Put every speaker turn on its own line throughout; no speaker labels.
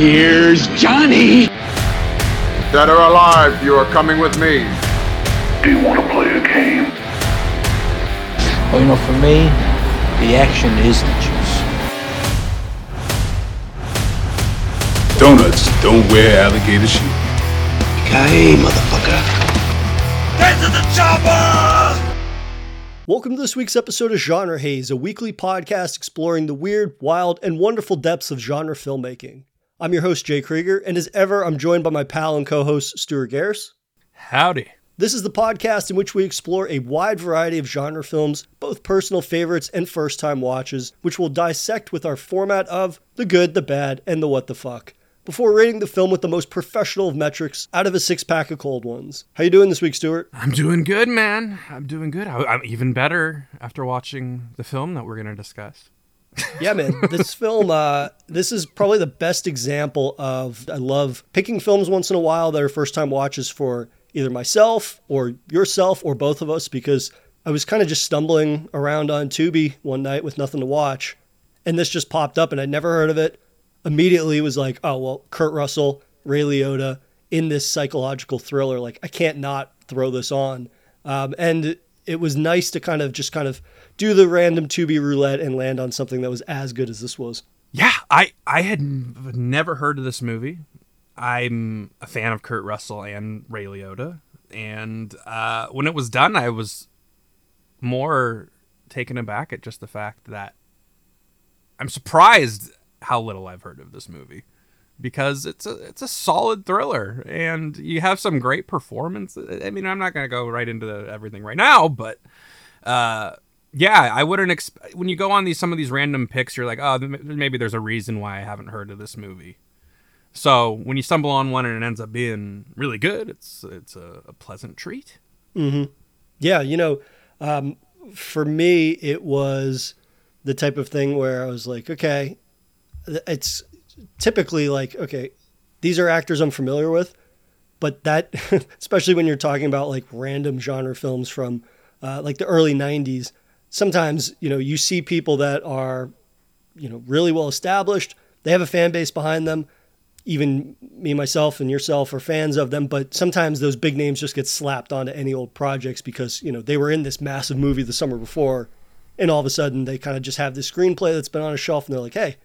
Here's Johnny.
Dead or alive, you are coming with me.
Do you want to play a game?
Well, you know, for me, the action is the juice.
Donuts don't wear alligator shoes.
Hey, motherfucker. Get to the chopper!
Welcome to this week's episode of Genre Haze, a weekly podcast exploring the weird, wild, and wonderful depths of genre filmmaking. I'm your host, Jay Krieger, and as ever, I'm joined by my pal and co host, Stuart Garris.
Howdy.
This is the podcast in which we explore a wide variety of genre films, both personal favorites and first time watches, which we'll dissect with our format of the good, the bad, and the what the fuck. Before rating the film with the most professional of metrics out of a six pack of cold ones. How you doing this week, Stuart?
I'm doing good, man. I'm doing good. I, am even better after watching the film that we're going to discuss.
Yeah, man. This film, uh, this is probably the best example of I love picking films once in a while that are first time watches for either myself or yourself or both of us because I was kind of just stumbling around on Tubi one night with nothing to watch, and this just popped up, and I'd never heard of it immediately was like, oh, well, Kurt Russell, Ray Liotta in this psychological thriller. Like, I can't not throw this on. Um, and it was nice to kind of just kind of do the random Tubi roulette and land on something that was as good as this was.
Yeah, I, I had never heard of this movie. I'm a fan of Kurt Russell and Ray Liotta. And uh, when it was done, I was more taken aback at just the fact that I'm surprised how little I've heard of this movie because it's a it's a solid thriller and you have some great performance. I mean, I'm not going to go right into the, everything right now, but uh, yeah, I wouldn't expect when you go on these some of these random picks, you're like, oh, maybe there's a reason why I haven't heard of this movie. So when you stumble on one and it ends up being really good, it's it's a, a pleasant treat.
Mm-hmm. Yeah, you know, um, for me, it was the type of thing where I was like, okay, it's typically like okay these are actors i'm familiar with but that especially when you're talking about like random genre films from uh, like the early 90s sometimes you know you see people that are you know really well established they have a fan base behind them even me myself and yourself are fans of them but sometimes those big names just get slapped onto any old projects because you know they were in this massive movie the summer before and all of a sudden they kind of just have this screenplay that's been on a shelf and they're like hey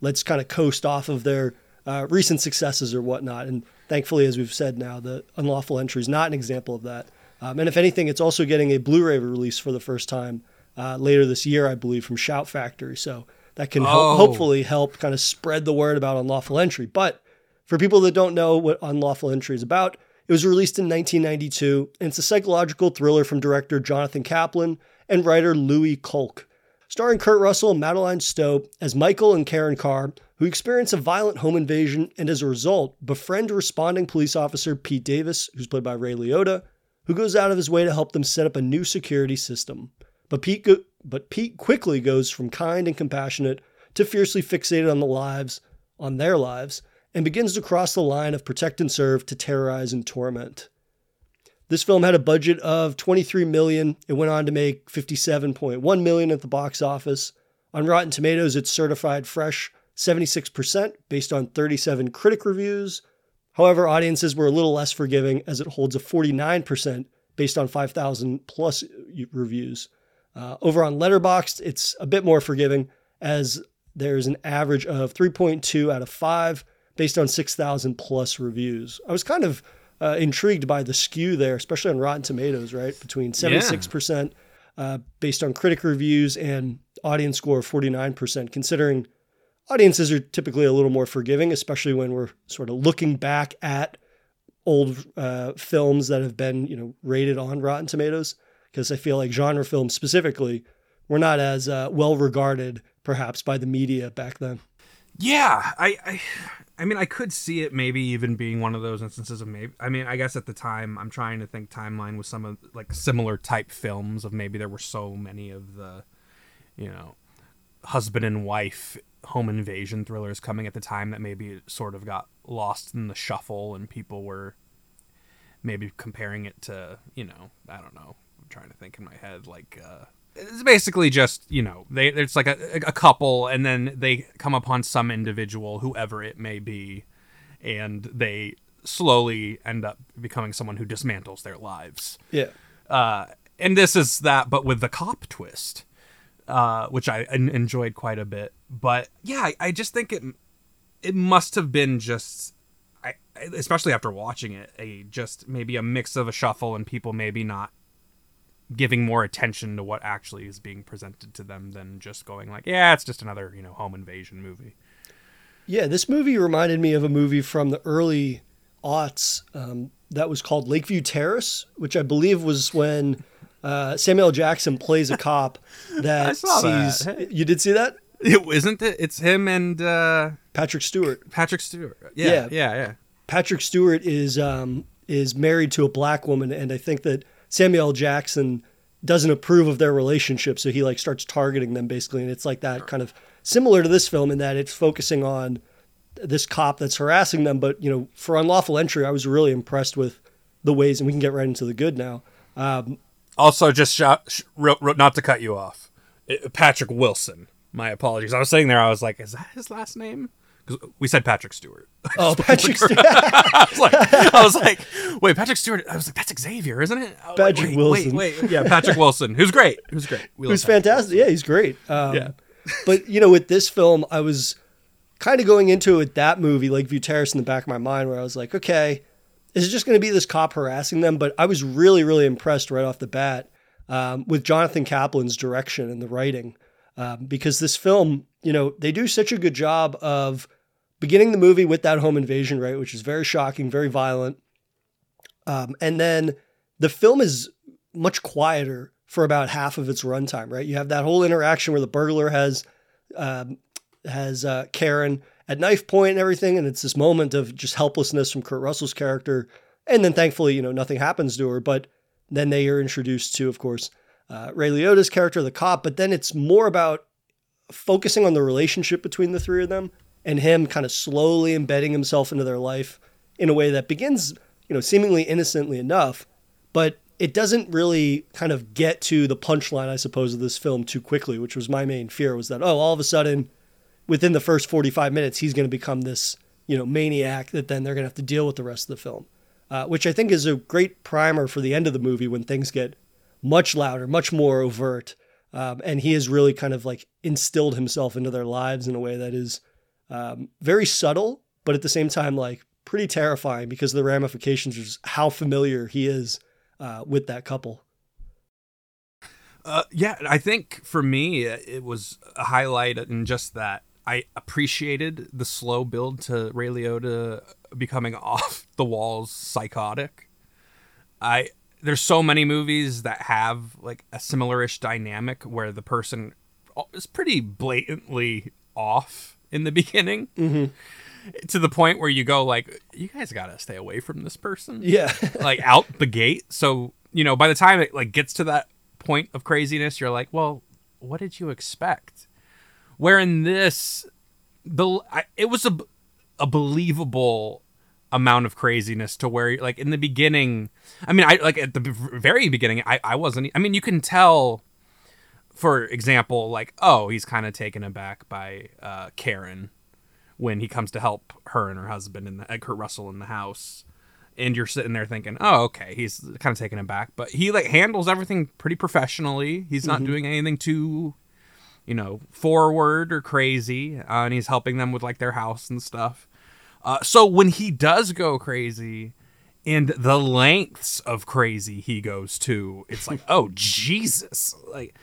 let's kind of coast off of their uh, recent successes or whatnot. And thankfully, as we've said now, the unlawful entry is not an example of that. Um, and if anything, it's also getting a Blu-ray release for the first time uh, later this year, I believe, from Shout Factory. So that can
oh.
hopefully help kind of spread the word about unlawful entry. But for people that don't know what unlawful entry is about, it was released in 1992, and it's a psychological thriller from director Jonathan Kaplan and writer Lewis Colick starring Kurt Russell and Madeleine Stowe as Michael and Karen Carr, who experience a violent home invasion and as a result befriend responding police officer Pete Davis, who's played by Ray Liotta, who goes out of his way to help them set up a new security system. But Pete, go- but Pete quickly goes from kind and compassionate to fiercely fixated on the lives, on their lives, and begins to cross the line of protect and serve to terrorize and torment. This film had a budget of 23 million. It went on to make 57.1 million at the box office. On Rotten Tomatoes, it's certified fresh 76% based on 37 critic reviews. However, audiences were a little less forgiving as it holds a 49% based on 5,000 plus reviews. Uh, over on Letterboxd, it's a bit more forgiving as there's an average of 3.2 out of 5 based on 6,000 plus reviews. I was kind of uh, intrigued by the skew there, especially on Rotten Tomatoes, right? Between 76% yeah. uh, based on critic reviews and audience score of 49%, considering audiences are typically a little more forgiving, especially when we're sort of looking back at old uh, films that have been, you know, rated on Rotten Tomatoes. Because I feel like genre films specifically were not as uh, well regarded, perhaps, by the media back then.
Yeah, I, I I mean, I could see it maybe even being one of those instances of maybe. I mean, I guess at the time, I'm trying to think timeline with some of like similar type films of maybe there were so many of the, you know, husband and wife home invasion thrillers coming at the time that maybe it sort of got lost in the shuffle and people were maybe comparing it to, you know, I don't know. Trying to think in my head like uh, it's basically just you know they it's like a, a couple and then they come upon some individual whoever it may be and they slowly end up becoming someone who dismantles their lives
Yeah.
uh, and this is that but with the cop twist uh, which i en- enjoyed quite a bit but yeah I, I just think it it must have been just I, especially after watching it a just maybe a mix of a shuffle and people maybe not giving more attention to what actually is being presented to them than just going like yeah it's just another you know home invasion movie
Yeah, this movie reminded me of a movie from the early aughts um, that was called Lakeview Terrace, which I believe was when uh, Samuel Jackson plays a cop that
saw that.
sees. You did see that?
it isn't it it's him and uh
Patrick Stewart.
patrick stewart yeah
Yeah.
yeah yeah,
Patrick Stewart is um, is married to a black woman, and I think that Samuel. Jackson doesn't approve of their relationship, so he like starts targeting them basically, and it's like that kind of similar to this film in that it's focusing on this cop that's harassing them. But you know, for unlawful entry, I was really impressed with the ways, and we can get right into the good now. Um,
also just shot, not to cut you off patrick wilson my apologies i was sitting there i was like is that his last name because we said patrick stewart
oh, Patrick Stewart.
I was like, I was like, wait, Patrick Stewart. I was like, that's Xavier, isn't it? Like,
Patrick
wait,
Wilson.
Wait, wait, yeah, Patrick Wilson, who's great, who's great. We
Who's fantastic. Yeah, he's great. Um,
Yeah.
but you know, with this film, I was kind of going into it with that movie, Lakeview Terrace, in the back of my mind, where I was like, okay, is it just going to be this cop harassing them? But I was really, really impressed right off the bat um, with Jonathan Kaplan's direction and the writing, um, because this film, you know, they do such a good job of beginning the movie with that home invasion, right, which is very shocking, very violent, um, and then the film is much quieter for about half of its runtime, right? You have that whole interaction where the burglar has um, has uh, Karen at knife point and everything, and it's this moment of just helplessness from Kurt Russell's character, and then thankfully, you know, nothing happens to her. But then they are introduced to, of course, uh, Ray Liotta's character, the cop. But then it's more about focusing on the relationship between the three of them and him kind of slowly embedding himself into their life in a way that begins, you know, seemingly innocently enough, but it doesn't really kind of get to the punchline, I suppose, of this film too quickly, which was my main fear was that, oh, all of a sudden, within the first 45 minutes, he's going to become this, you know, maniac that then they're going to have to deal with the rest of the film, uh, which I think is a great primer for the end of the movie when things get much louder, much more overt. Um, and he has really kind of like instilled himself into their lives in a way that is um, very subtle, but at the same time, like pretty terrifying because of the ramifications of how familiar he is uh, with that couple.
Uh, yeah, I think for me it was a highlight in just that I appreciated the slow build to Ray Liotta becoming off the walls psychotic. I there's so many movies that have like a similarish dynamic where the person is pretty blatantly off in the beginning mm-hmm. to the point where you go like you guys gotta stay away from this person
Yeah.
like out the gate. So you know, by the time it like gets to that point of craziness, you're like, well, what did you expect? Where in this, the I, it was a a believable amount of craziness to where like in the beginning, I mean, I like at the very beginning, I I wasn't. I mean, you can tell. For example, like, oh, he's kind of taken aback by uh, Karen when he comes to help her and her husband and the, Kurt Russell in the house and you're sitting there thinking, "Oh, okay, he's kind of taken aback," but he like handles everything pretty professionally. He's not doing anything too, you know, forward or crazy, uh, and he's helping them with like their house and stuff. Uh, so when he does go crazy, and the lengths of crazy he goes to, it's like, oh Jesus! Like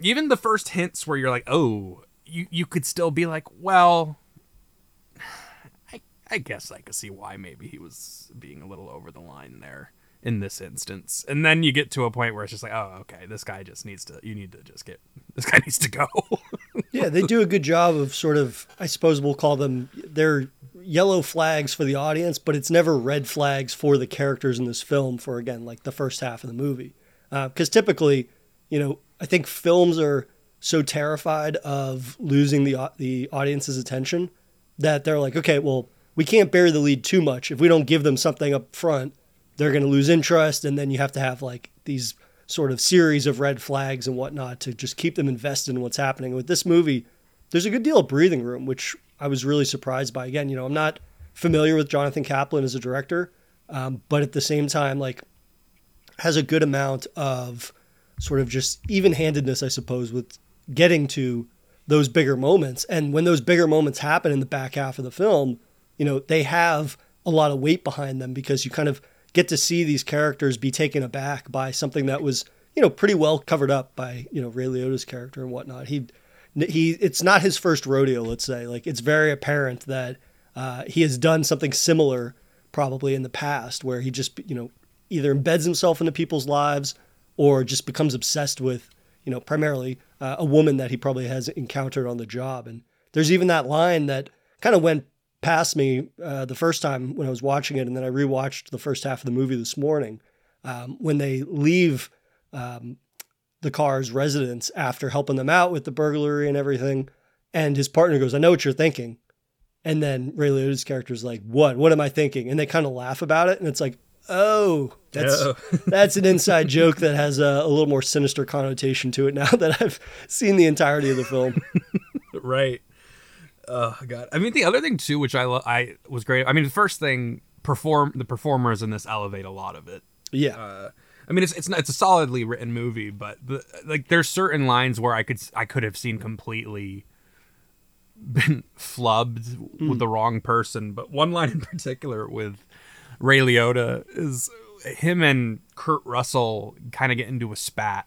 even the first hints where you're like, oh, you you could still be like, well, I I guess I could see why maybe he was being a little over the line there in this instance. And then you get to a point where it's just like, oh, okay, this guy just needs to you need to just get this guy needs to go.
Yeah, they do a good job of sort of, I suppose we'll call them, they're yellow flags for the audience, but it's never red flags for the characters in this film for, again, like the first half of the movie. Uh, because typically, you know, I think films are so terrified of losing the, the audience's attention that they're like, okay, well, we can't bury the lead too much. If we don't give them something up front, they're going to lose interest. And then you have to have like these sort of series of red flags and whatnot to just keep them invested in what's happening. With this movie, there's a good deal of breathing room, which I was really surprised by. Again, you know, I'm not familiar with Jonathan Kaplan as a director, um, but at the same time, like, has a good amount of sort of just even handedness, I suppose, with getting to those bigger moments. And when those bigger moments happen in the back half of the film, you know, they have a lot of weight behind them because you kind of get to see these characters be taken aback by something that was, you know, pretty well covered up by, you know, Ray Liotta's character and whatnot. He, he, it's not his first rodeo, let's say. Like, it's very apparent that uh, he has done something similar probably in the past where he just, you know, either embeds himself into people's lives or just becomes obsessed with, you know, primarily uh, a woman that he probably has encountered on the job. And there's even that line that kind of went past me uh, the first time when I was watching it, and then I rewatched the first half of the movie this morning. Um, when they leave um, the Carr's residence after helping them out with the burglary and everything, and his partner goes, "I know what you're thinking," and then Ray Liotta's character is like, "What? What am I thinking?" And they kind of laugh about it, and it's like, "Oh, that's that's an inside joke that has a, a little more sinister connotation to it now that I've seen the entirety of the film."
right. Oh god. I mean, the other thing too, which I lo- I was great. I mean, the first thing perform the performers in this elevate a lot of it.
Yeah.
Uh, I mean, it's it's not, it's a solidly written movie, but the, like there's certain lines where I could I could have seen completely been flubbed with the wrong person. But one line in particular with Ray Liotta is him and Kurt Russell kind of get into a spat,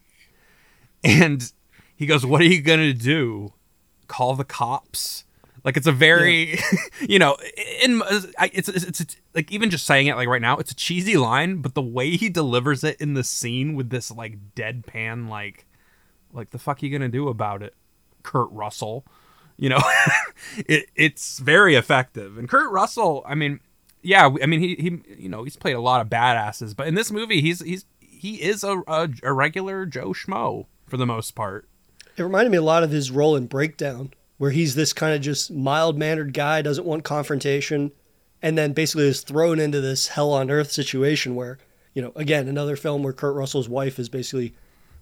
and he goes, "What are you gonna do? Call the cops?" Like it's a very, you know, in it's, it's it's like even just saying it like right now, it's a cheesy line, but the way he delivers it in the scene with this like deadpan like, like the fuck are you gonna do about it, Kurt Russell, you know, it it's very effective. And Kurt Russell, I mean, yeah, I mean he he you know he's played a lot of badasses, but in this movie he's he's he is a a, a regular Joe schmo for the most part.
It reminded me a lot of his role in Breakdown, where he's this kind of just mild mannered guy, doesn't want confrontation, and then basically is thrown into this hell on earth situation where, you know, again, another film where Kurt Russell's wife is basically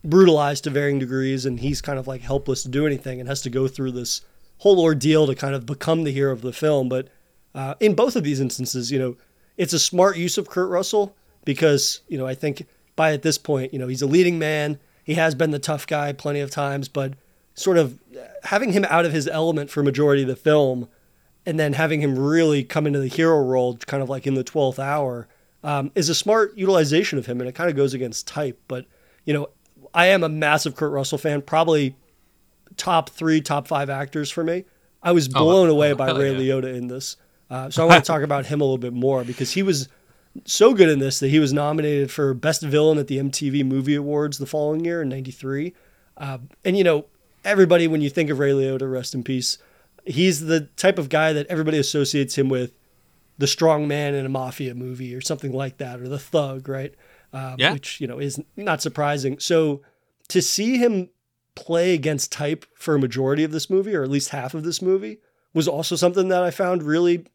brutalized to varying degrees and he's kind of like helpless to do anything and has to go through this whole ordeal to kind of become the hero of the film. But uh, in both of these instances, you know, it's a smart use of Kurt Russell because, you know, I think by at this point, you know, he's a leading man. He has been the tough guy plenty of times, but sort of having him out of his element for majority of the film and then having him really come into the hero role kind of like in the 12th hour um, is a smart utilization of him and it kind of goes against type but you know i am a massive kurt russell fan probably top three top five actors for me i was blown away by ray
yeah.
liotta in this uh, so i want to talk about him a little bit more because he was so good in this that he was nominated for best villain at the mtv movie awards the following year in 93 uh, and you know everybody when you think of ray liotta rest in peace he's the type of guy that everybody associates him with the strong man in a mafia movie or something like that, or the thug, right? Um,
Yeah.
Which, you know, is not surprising. So to see him play against type for a majority of this movie, or at least half of this movie, was also something that I found really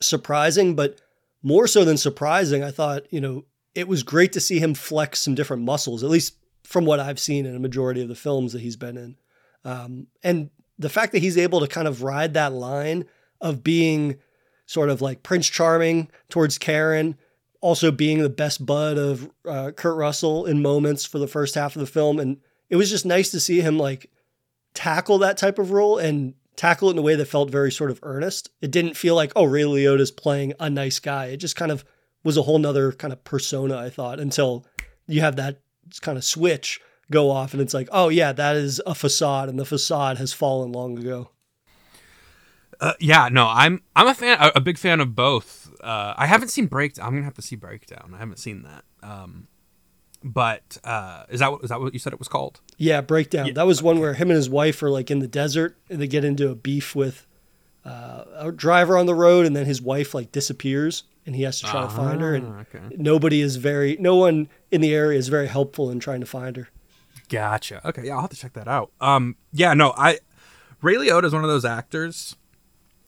surprising, but more so than surprising, I thought, you know, it was great to see him flex some different muscles, at least from what I've seen in a majority of the films that he's been in. Um, and the fact that he's able to kind of ride that line of being sort of like Prince Charming towards Karen, also being the best bud of uh, Kurt Russell in moments for the first half of the film. And it was just nice to see him like tackle that type of role and tackle it in a way that felt very sort of earnest. It didn't feel like, oh, Ray Liotta's playing a nice guy. It just kind of was a whole nother kind of persona, I thought, until you have that kind of switch go off and it's like, oh yeah, that is a facade and the facade has fallen long ago.
Uh, yeah, no, I'm I'm a fan, a, a big fan of both. Uh, I haven't seen Breakdown. I'm gonna have to see Breakdown. I haven't seen that. Um, but uh, is that what, is that what you said it was called?
Yeah, breakdown. that was one where him and his wife are like in the desert and they get into a beef with uh, a driver on the road and then his wife like disappears and he has to try to find her and
Ah, okay.
nobody is very no one in the area is very helpful in trying to find her.
Gotcha. Okay, yeah, I'll have to check that out. Um, yeah, no, I Ray Liotta is one of those actors.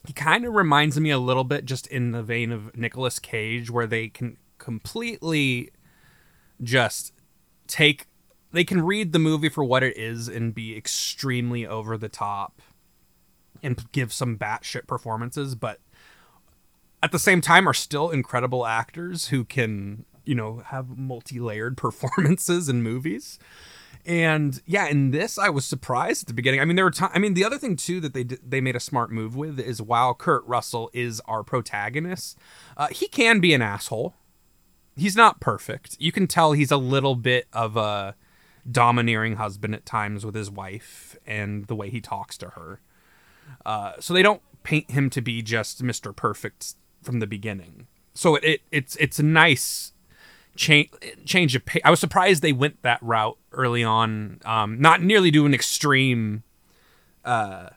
He kind of reminds me a little bit, just in the vein of Nicolas Cage, where they can completely just take they can read the movie for what it is and be extremely over the top and give some batshit performances, but at the same time are still incredible actors who can, you know, have multi-layered performances in movies. And yeah, in this I was surprised at the beginning. I mean, there were times. I mean, the other thing too that they did, they made a smart move with is while Kurt Russell is our protagonist, uh, he can be an asshole. He's not perfect. You can tell he's a little bit of a domineering husband at times with his wife and the way he talks to her. Uh, so they don't paint him to be just Mr. Perfect from the beginning. So it, it it's it's a nice change change of pace. I was surprised they went that route early on. Um, not nearly do an extreme, uh,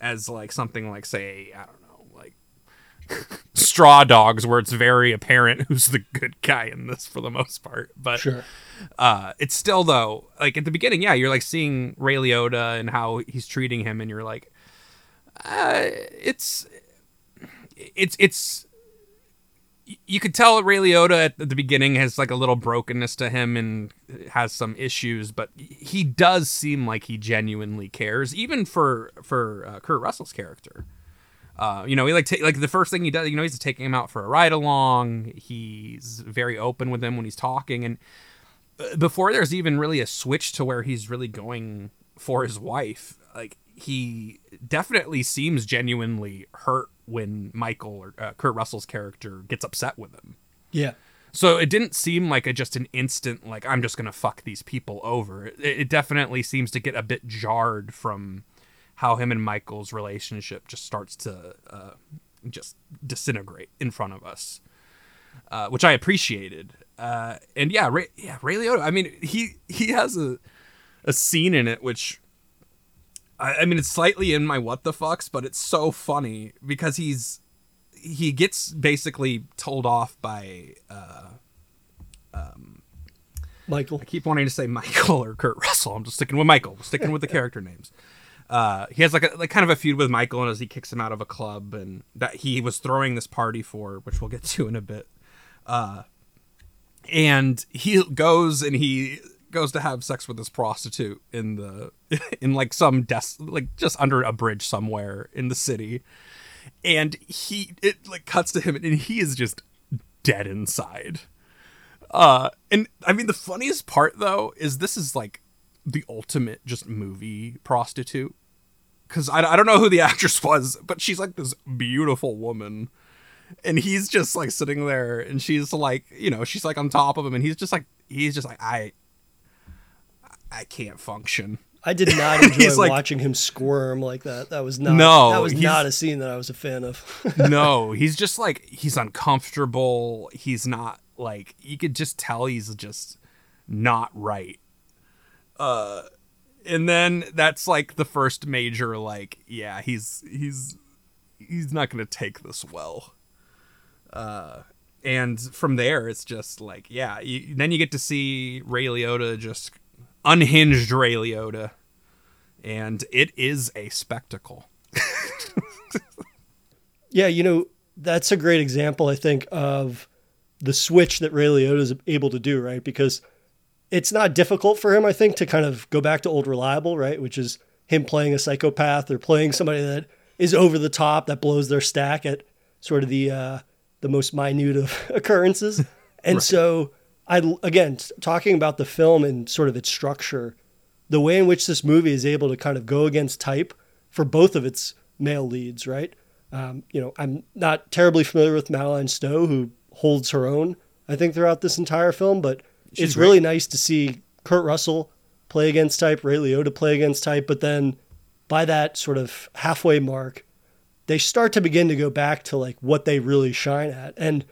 as like something like say I don't Straw Dogs, where it's very apparent who's the good guy in this for the most part. But
Sure.
uh, it's still though like at the beginning, yeah, you're like seeing Ray Liotta and how he's treating him, and you're like, uh, it's it's it's you could tell Ray Liotta at the beginning has like a little brokenness to him and has some issues, but he does seem like he genuinely cares, even for for uh, Kurt Russell's character. Uh, you know, he like ta- like the first thing he does, you know, he's taking him out for a ride along. He's very open with him when he's talking, and uh, before there's even really a switch to where he's really going for his wife, like he definitely seems genuinely hurt when Michael or uh, Kurt Russell's character gets upset with him.
Yeah.
So it didn't seem like a just an instant like I'm just gonna fuck these people over. It, it definitely seems to get a bit jarred from how him and Michael's relationship just starts to uh, just disintegrate in front of us, uh, which I appreciated. Uh, and yeah, Ray, yeah, Ray Liotta. I mean, he he has a a scene in it which I, I mean it's slightly in my what the fucks, but it's so funny because he's he gets basically told off by uh,
Michael.
I keep wanting to say Michael or Kurt Russell. I'm just sticking with Michael, sticking with the character names. Uh, he has like a like kind of a feud with Michael, and as he kicks him out of a club, and that he was throwing this party for, which we'll get to in a bit. Uh, and he goes and he goes to have sex with this prostitute in the in like some desk like just under a bridge somewhere in the city and he it like cuts to him and he is just dead inside uh and i mean the funniest part though is this is like the ultimate just movie prostitute because I, I don't know who the actress was but she's like this beautiful woman and he's just like sitting there and she's like you know she's like on top of him and he's just like he's just like i i can't function
I did not enjoy
like-
watching him squirm like that. That was not.
No,
that was not a scene that I was a fan of.
no he's just like he's uncomfortable he's not like you could just tell he's just not right uh and then that's like the first major like yeah he's he's he's not gonna take this well. Uh and from there it's just like yeah you, then you get to see ray liotta just unhinged ray liotta. And it is a spectacle.
Yeah, you know, that's a great example, I think, of the switch that Ray Liotta is able to do, right? Because it's not difficult for him, I think, to kind of go back to old reliable, right? Which is him playing a psychopath or playing somebody that is over the top, that blows their stack at sort of the uh, the most minute of occurrences. And so, I again talking about the film and sort of its structure, the way in which this movie is able to kind of go against type for both of its male leads, right? Um, you know, I'm not terribly familiar with Madeleine Stowe, who holds her own, I think, throughout this entire film, but it's really nice to see Kurt Russell play against type, Ray Liotta play against type, but then by that sort of halfway mark, they start to begin to go back to like what they really shine at. And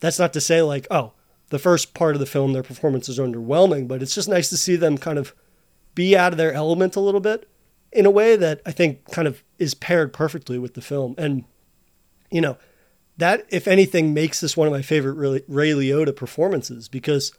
that's not to say like, oh, the first part of the film, their performance is underwhelming, but it's just nice to see them kind of be out of their element a little bit in a way that I think kind of is paired perfectly with the film. And, you know, that, if anything, makes this one of my favorite Ray Ray Liotta performances because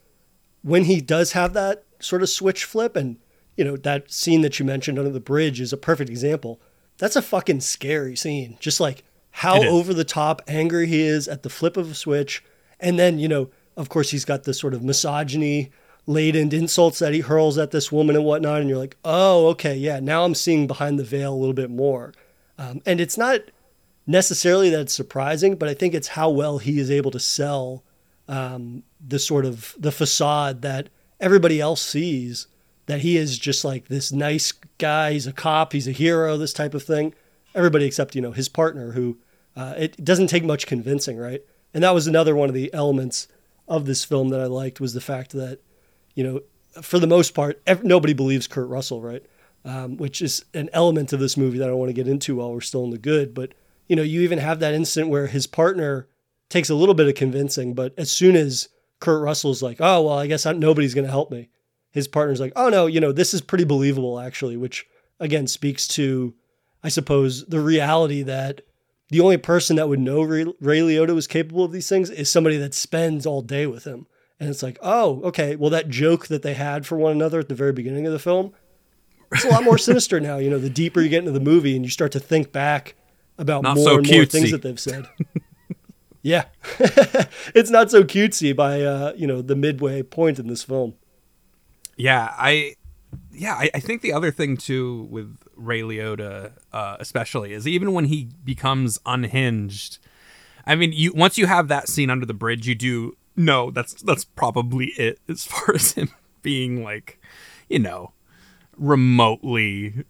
when he does have that sort of switch flip and, you know, that scene that you mentioned under the bridge is a perfect example. That's a fucking scary scene. Just like how over the top angry he is at the flip of a switch. And then, you know, of course, he's got this sort of misogyny laden insults that he hurls at this woman and whatnot. And you're like, oh, okay, yeah, now I'm seeing behind the veil a little bit more. Um, and it's not necessarily that it's surprising, but I think it's how well he is able to sell um, the sort of the facade that everybody else sees that he is just like this nice guy. He's a cop. He's a hero. This type of thing. Everybody except you know his partner, who uh, it doesn't take much convincing, right? And that was another one of the elements of this film that I liked was the fact that you know for the most part ev- nobody believes Kurt Russell, right? Um, which is an element of this movie that I don't want to get into while we're still in the good. But you know, you even have that instant where his partner takes a little bit of convincing, but as soon as Kurt Russell's like, "Oh well, I guess I, nobody's going to help me," his partner's like, "Oh no, you know, this is pretty believable actually," which again speaks to, I suppose, the reality that the only person that would know Ray, Ray Liotta was capable of these things is somebody that spends all day with him. And it's like, oh, okay, well, that joke that they had for one another at the very beginning of the film, it's a lot more sinister now. You know, the deeper you get into the movie and you start to think back about
Not
more
so
and more things that they've said. yeah, it's not so cutesy by uh, you know the midway point in this film.
Yeah, I yeah, I, I think the other thing too with Ray Liotta, uh, especially, is even when he becomes unhinged. I mean, you once you have that scene under the bridge, you do know that's that's probably it as far as him being like, you know, remotely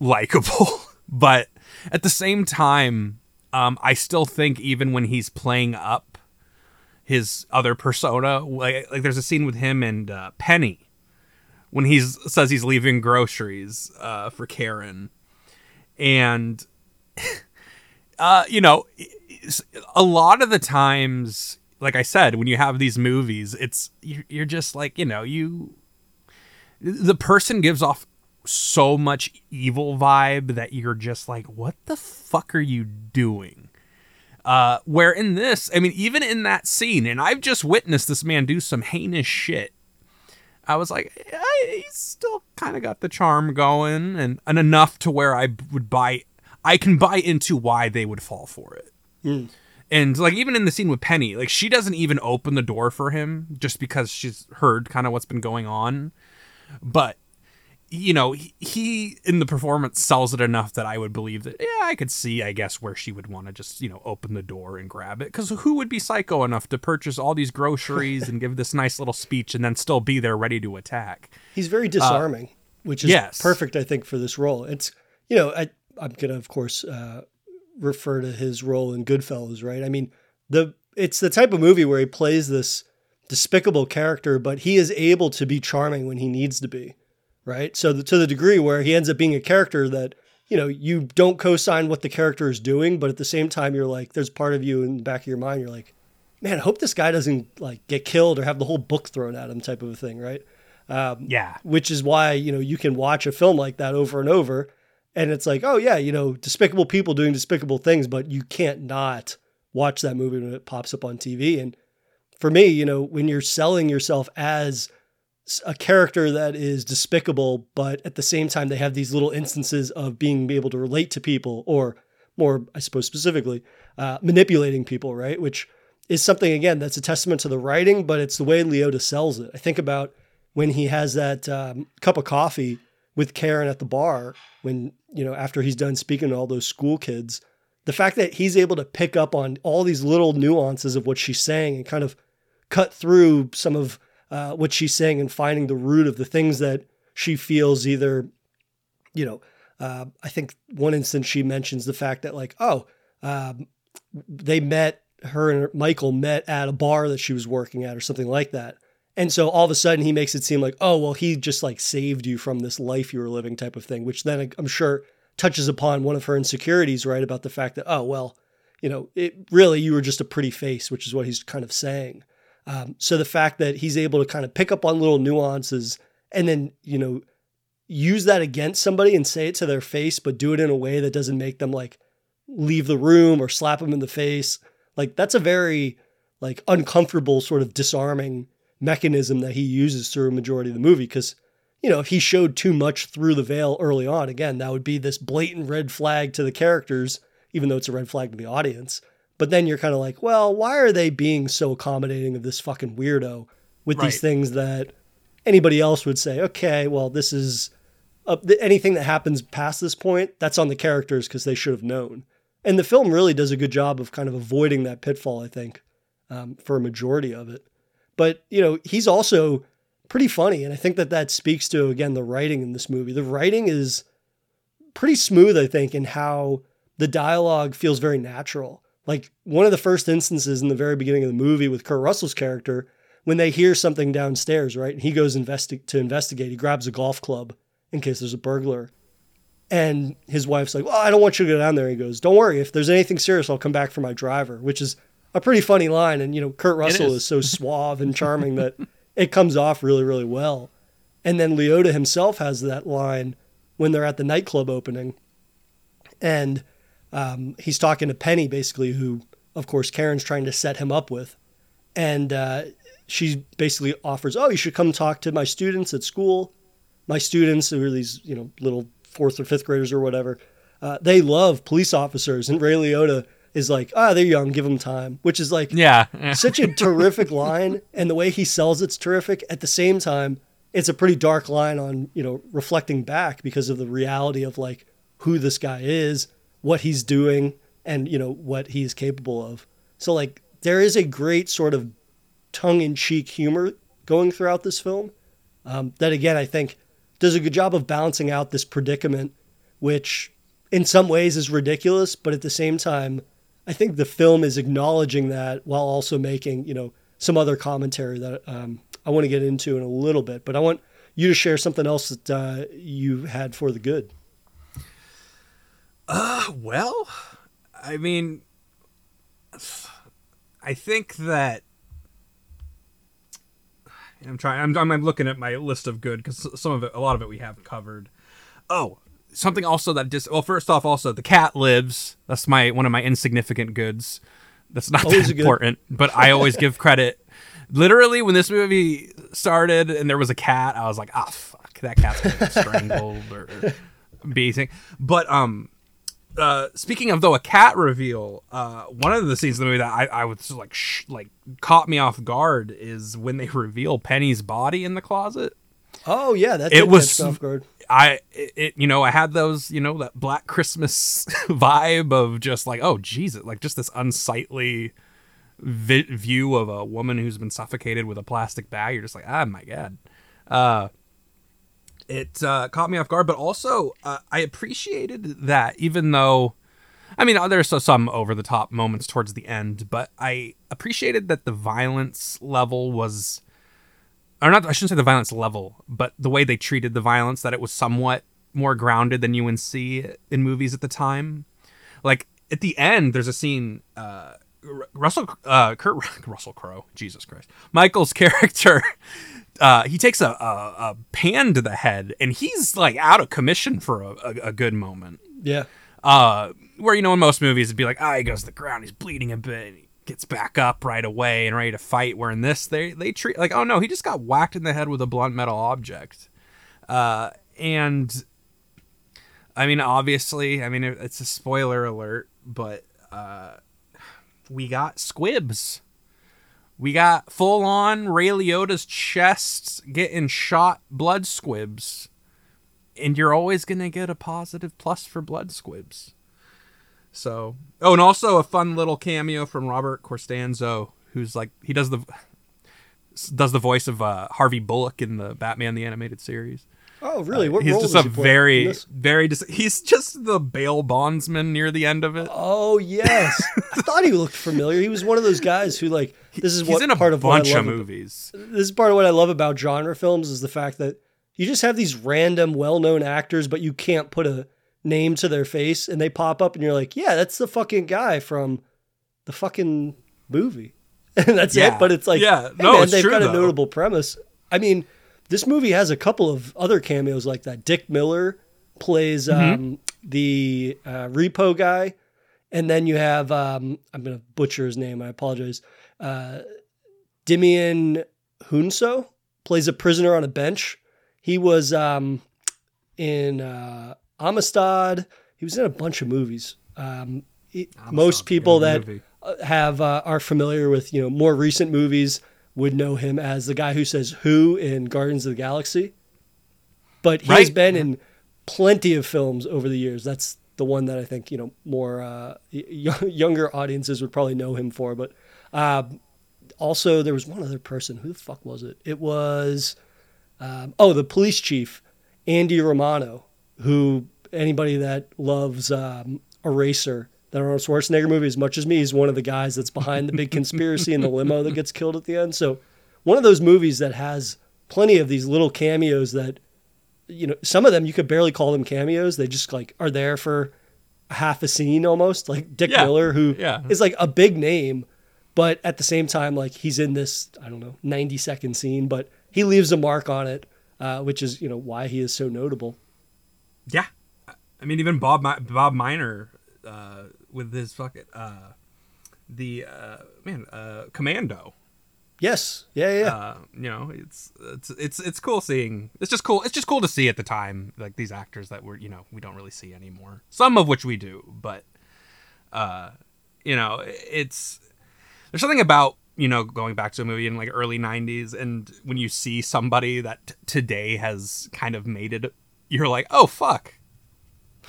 likable. but at the same time, um, I still think even when he's playing up his other persona, like, like there's a scene with him and uh, Penny when he says he's leaving groceries uh, for Karen, and uh, you know, a lot of the times, like I said, when you have these movies, it's you're, you're just like you know you the person gives off so much evil vibe that you're just like, what the fuck are you doing? Uh, where in this, I mean, even in that scene, and I've just witnessed this man do some heinous shit. I was like, yeah, he's still kind of got the charm going, and, and enough to where I would buy, I can buy into why they would fall for it. And like even in the scene with Penny, like she doesn't even open the door for him just because she's heard kind of what's been going on. But you know, he, he in the performance sells it enough that I would believe that yeah, I could see I guess where she would want to just, you know, open the door and grab it cuz who would be psycho enough to purchase all these groceries and give this nice little speech and then still be there ready to attack?
He's very disarming, which is
yes.
perfect, I think, for this role. It's you know, I I'm gonna of course uh, refer to his role in Goodfellas, right? I mean, the it's the type of movie where he plays this despicable character, but he is able to be charming when he needs to be, right? So the, to the degree where he ends up being a character that you know you don't co-sign what the character is doing, but at the same time you're like, there's part of you in the back of your mind, you're like, man, I hope this guy doesn't like get killed or have the whole book thrown at him, type of a thing, right? Um,
Yeah.
which is why you know you can watch a film like that over and over and it's like oh yeah you know despicable people doing despicable things but you can't not watch that movie when it pops up on tv and for me you know when you're selling yourself as a character that is despicable but at the same time they have these little instances of being able to relate to people or more i suppose specifically uh, manipulating people right? Which is something again that's a testament to the writing but it's the way Liotta sells it. I think about when he has that um, cup of coffee with Karen at the bar, when, you know, after he's done speaking to all those school kids, the fact that he's able to pick up on all these little nuances of what she's saying and kind of cut through some of uh, what she's saying and finding the root of the things that she feels either, you know, uh, I think one instance she mentions the fact that, like, oh, um, they met, her and Michael met at a bar that she was working at or something like that. And so all of a sudden he makes it seem like, oh, well, he just like saved you from this life you were living type of thing, which then I'm sure touches upon one of her insecurities, right? About the fact that, oh, well, you know, it really, you were just a pretty face, which is what he's kind of saying. Um, so the fact that he's able to kind of pick up on little nuances and then, you know, use that against somebody and say it to their face, but do it in a way that doesn't make them like leave the room or slap them in the face. Like that's a very like uncomfortable sort of disarming mechanism that he uses through a majority of the movie because you know if he showed too much through the veil early on again that would be this blatant red flag to the characters even though it's a red flag to the audience but then you're kind of like well why are they being so accommodating of this fucking weirdo with these things that anybody else would say, okay, well, this is uh, th- anything that happens past this point, that's on the characters because they should have known. And the film really does a good job of kind of avoiding that pitfall, I think, um, for a majority of it. But, you know, he's also pretty funny. And I think that that speaks to, again, the writing in this movie. The writing is pretty smooth, I think, in how the dialogue feels very natural. Like one of the first instances in the very beginning of the movie with Kurt Russell's character, when they hear something downstairs, right? And he goes investi- to investigate, he grabs a golf club in case there's a burglar. And his wife's like, Well, I don't want you to go down there. He goes, Don't worry. If there's anything serious, I'll come back for my driver, which is a pretty funny line. And, you know, Kurt Russell
is.
is so suave and charming that it comes off really, really well. And then Liotta himself has that line when they're at the nightclub opening. And um, he's talking to Penny, basically, who, of course, Karen's trying to set him up with. And uh, she basically offers, Oh, you should come talk to my students at school. My students, who are these, you know, little fourth or fifth graders or whatever, uh, they love police officers. And Ray Liotta is like, Ah, they're young, give them time, which is like,
Yeah.
such a terrific line and the way he sells it's terrific at the same time it's a pretty dark line on you know reflecting back because of the reality of like who this guy is what he's doing and you know what he's capable of so like there is a great sort of tongue-in-cheek humor going throughout this film um, that again i think does a good job of balancing out this predicament which in some ways is ridiculous but at the same time I think the film is acknowledging that while also making, you know, some other commentary that um, I want to get into in a little bit. But I want you to share something else that uh, you had for the good.
Well, I mean, I think that I'm trying. I'm, I'm looking at my list of good because some of it, a lot of it, we have covered. Oh, something also that just. Well, first off, also the cat lives. That's my one of my insignificant goods. That's not
Always
that
a good-
important, but I always give credit. Literally, when this movie started and there was a cat, I was like, ah, fuck, that cat's gonna get strangled or beating. But um, uh, speaking of though a cat reveal, uh, one of the scenes in the movie that I, I was just like sh- like caught me off guard is when they reveal Penny's body in the closet.
Oh yeah, that
It was-
off guard.
I it, you know I had those you know that Black Christmas vibe of just like oh Jesus like just this unsightly vi- view of a woman who's been suffocated with a plastic bag. You're just like oh my god. Uh, it uh, caught me off guard, but also uh, I appreciated that even though. I mean, there's some over the top moments towards the end, but I appreciated that the violence level was or not I shouldn't say the violence level, but the way they treated the violence that it was somewhat more grounded than you would see in movies at the time. Like at the end, there's a scene. Uh, Russell, uh, Kurt Russell Crowe, Jesus Christ, Michael's character. Uh, he takes a, a, a pan to the head, and he's like out of commission for a, a, a good moment
Yeah,
uh, where you know in most movies it'd be like, ah, he goes to the ground, he's bleeding a bit, and he gets back up right away and ready to fight. Where in this, they they treat like, oh no, he just got whacked in the head with a blunt metal object, uh, and I mean, obviously, I mean it- it's a spoiler alert, but uh, we got squibs. We got full on Ray Liotta's chest getting shot blood squibs and you're always gonna get a positive plus for blood squibs. So, oh, and also a fun little cameo from Robert Costanzo, who's like he does the does the voice of uh, Harvey Bullock in the Batman the animated series.
Oh, really? Uh, what
he's
role
just a
he
very very dis- he's just the bail bondsman near the end of it.
Oh yes, I thought he looked familiar. He was one of those guys who like this is
he's
what
in a
part of
bunch
love
of movies.
this is part of what I love about genre films is the fact that you just have these random well-known actors, but you can't put a name to their face, and they pop up, and you're like, yeah, that's the fucking guy from the fucking movie, and that's
Yeah.
it. But it's like,
Yeah.
hey,
No,
man,
it's
they've
true,
got a
though.
notable premise. I mean, this movie has a couple of other cameos like that. Dick Miller plays
Mm-hmm.
um, the uh, repo guy. And then you have, um, I'm going to butcher his name. I apologize. Uh, Djimon Hounsou plays a prisoner on a bench. He was um, in uh, Amistad. He was in a bunch of movies. Um, he- most people that
movie.
uh, have uh, are familiar with you know more recent movies would know him as the guy who says "Who" in Guardians of the Galaxy. But he has
Right.
been in plenty of films over the years. That's the one that I think you know more uh, younger audiences would probably know him for. But uh, also, there was one other person. Who the fuck was it? It was um, oh, the police chief, Andy Romano, who anybody that loves um, Eraser, that Arnold Schwarzenegger movie as much as me, is one of the guys that's behind the big conspiracy in the limo that gets killed at the end. So, one of those movies that has plenty of these little cameos that, you know, some of them you could barely call them cameos. They just like are there for half a scene almost, like Dick
Yeah.
Miller, who is
Yeah.
like a big name, but at the same time, like he's in this, I don't know, 90 second scene, but he leaves a mark on it, uh, which is, you know, why he is so notable.
Yeah, I mean even Bob Bob Miner uh, with his fucking uh, the uh, man uh, Commando.
Yes. Yeah. Yeah.
Uh, you know, it's it's it's it's cool seeing. It's just cool. It's just cool to see at the time like these actors that were you know we don't really see anymore. Some of which we do, but uh, you know, it's there's something about you know going back to a movie in like early 90s and when you see somebody that t- today has kind of made it you're like oh fuck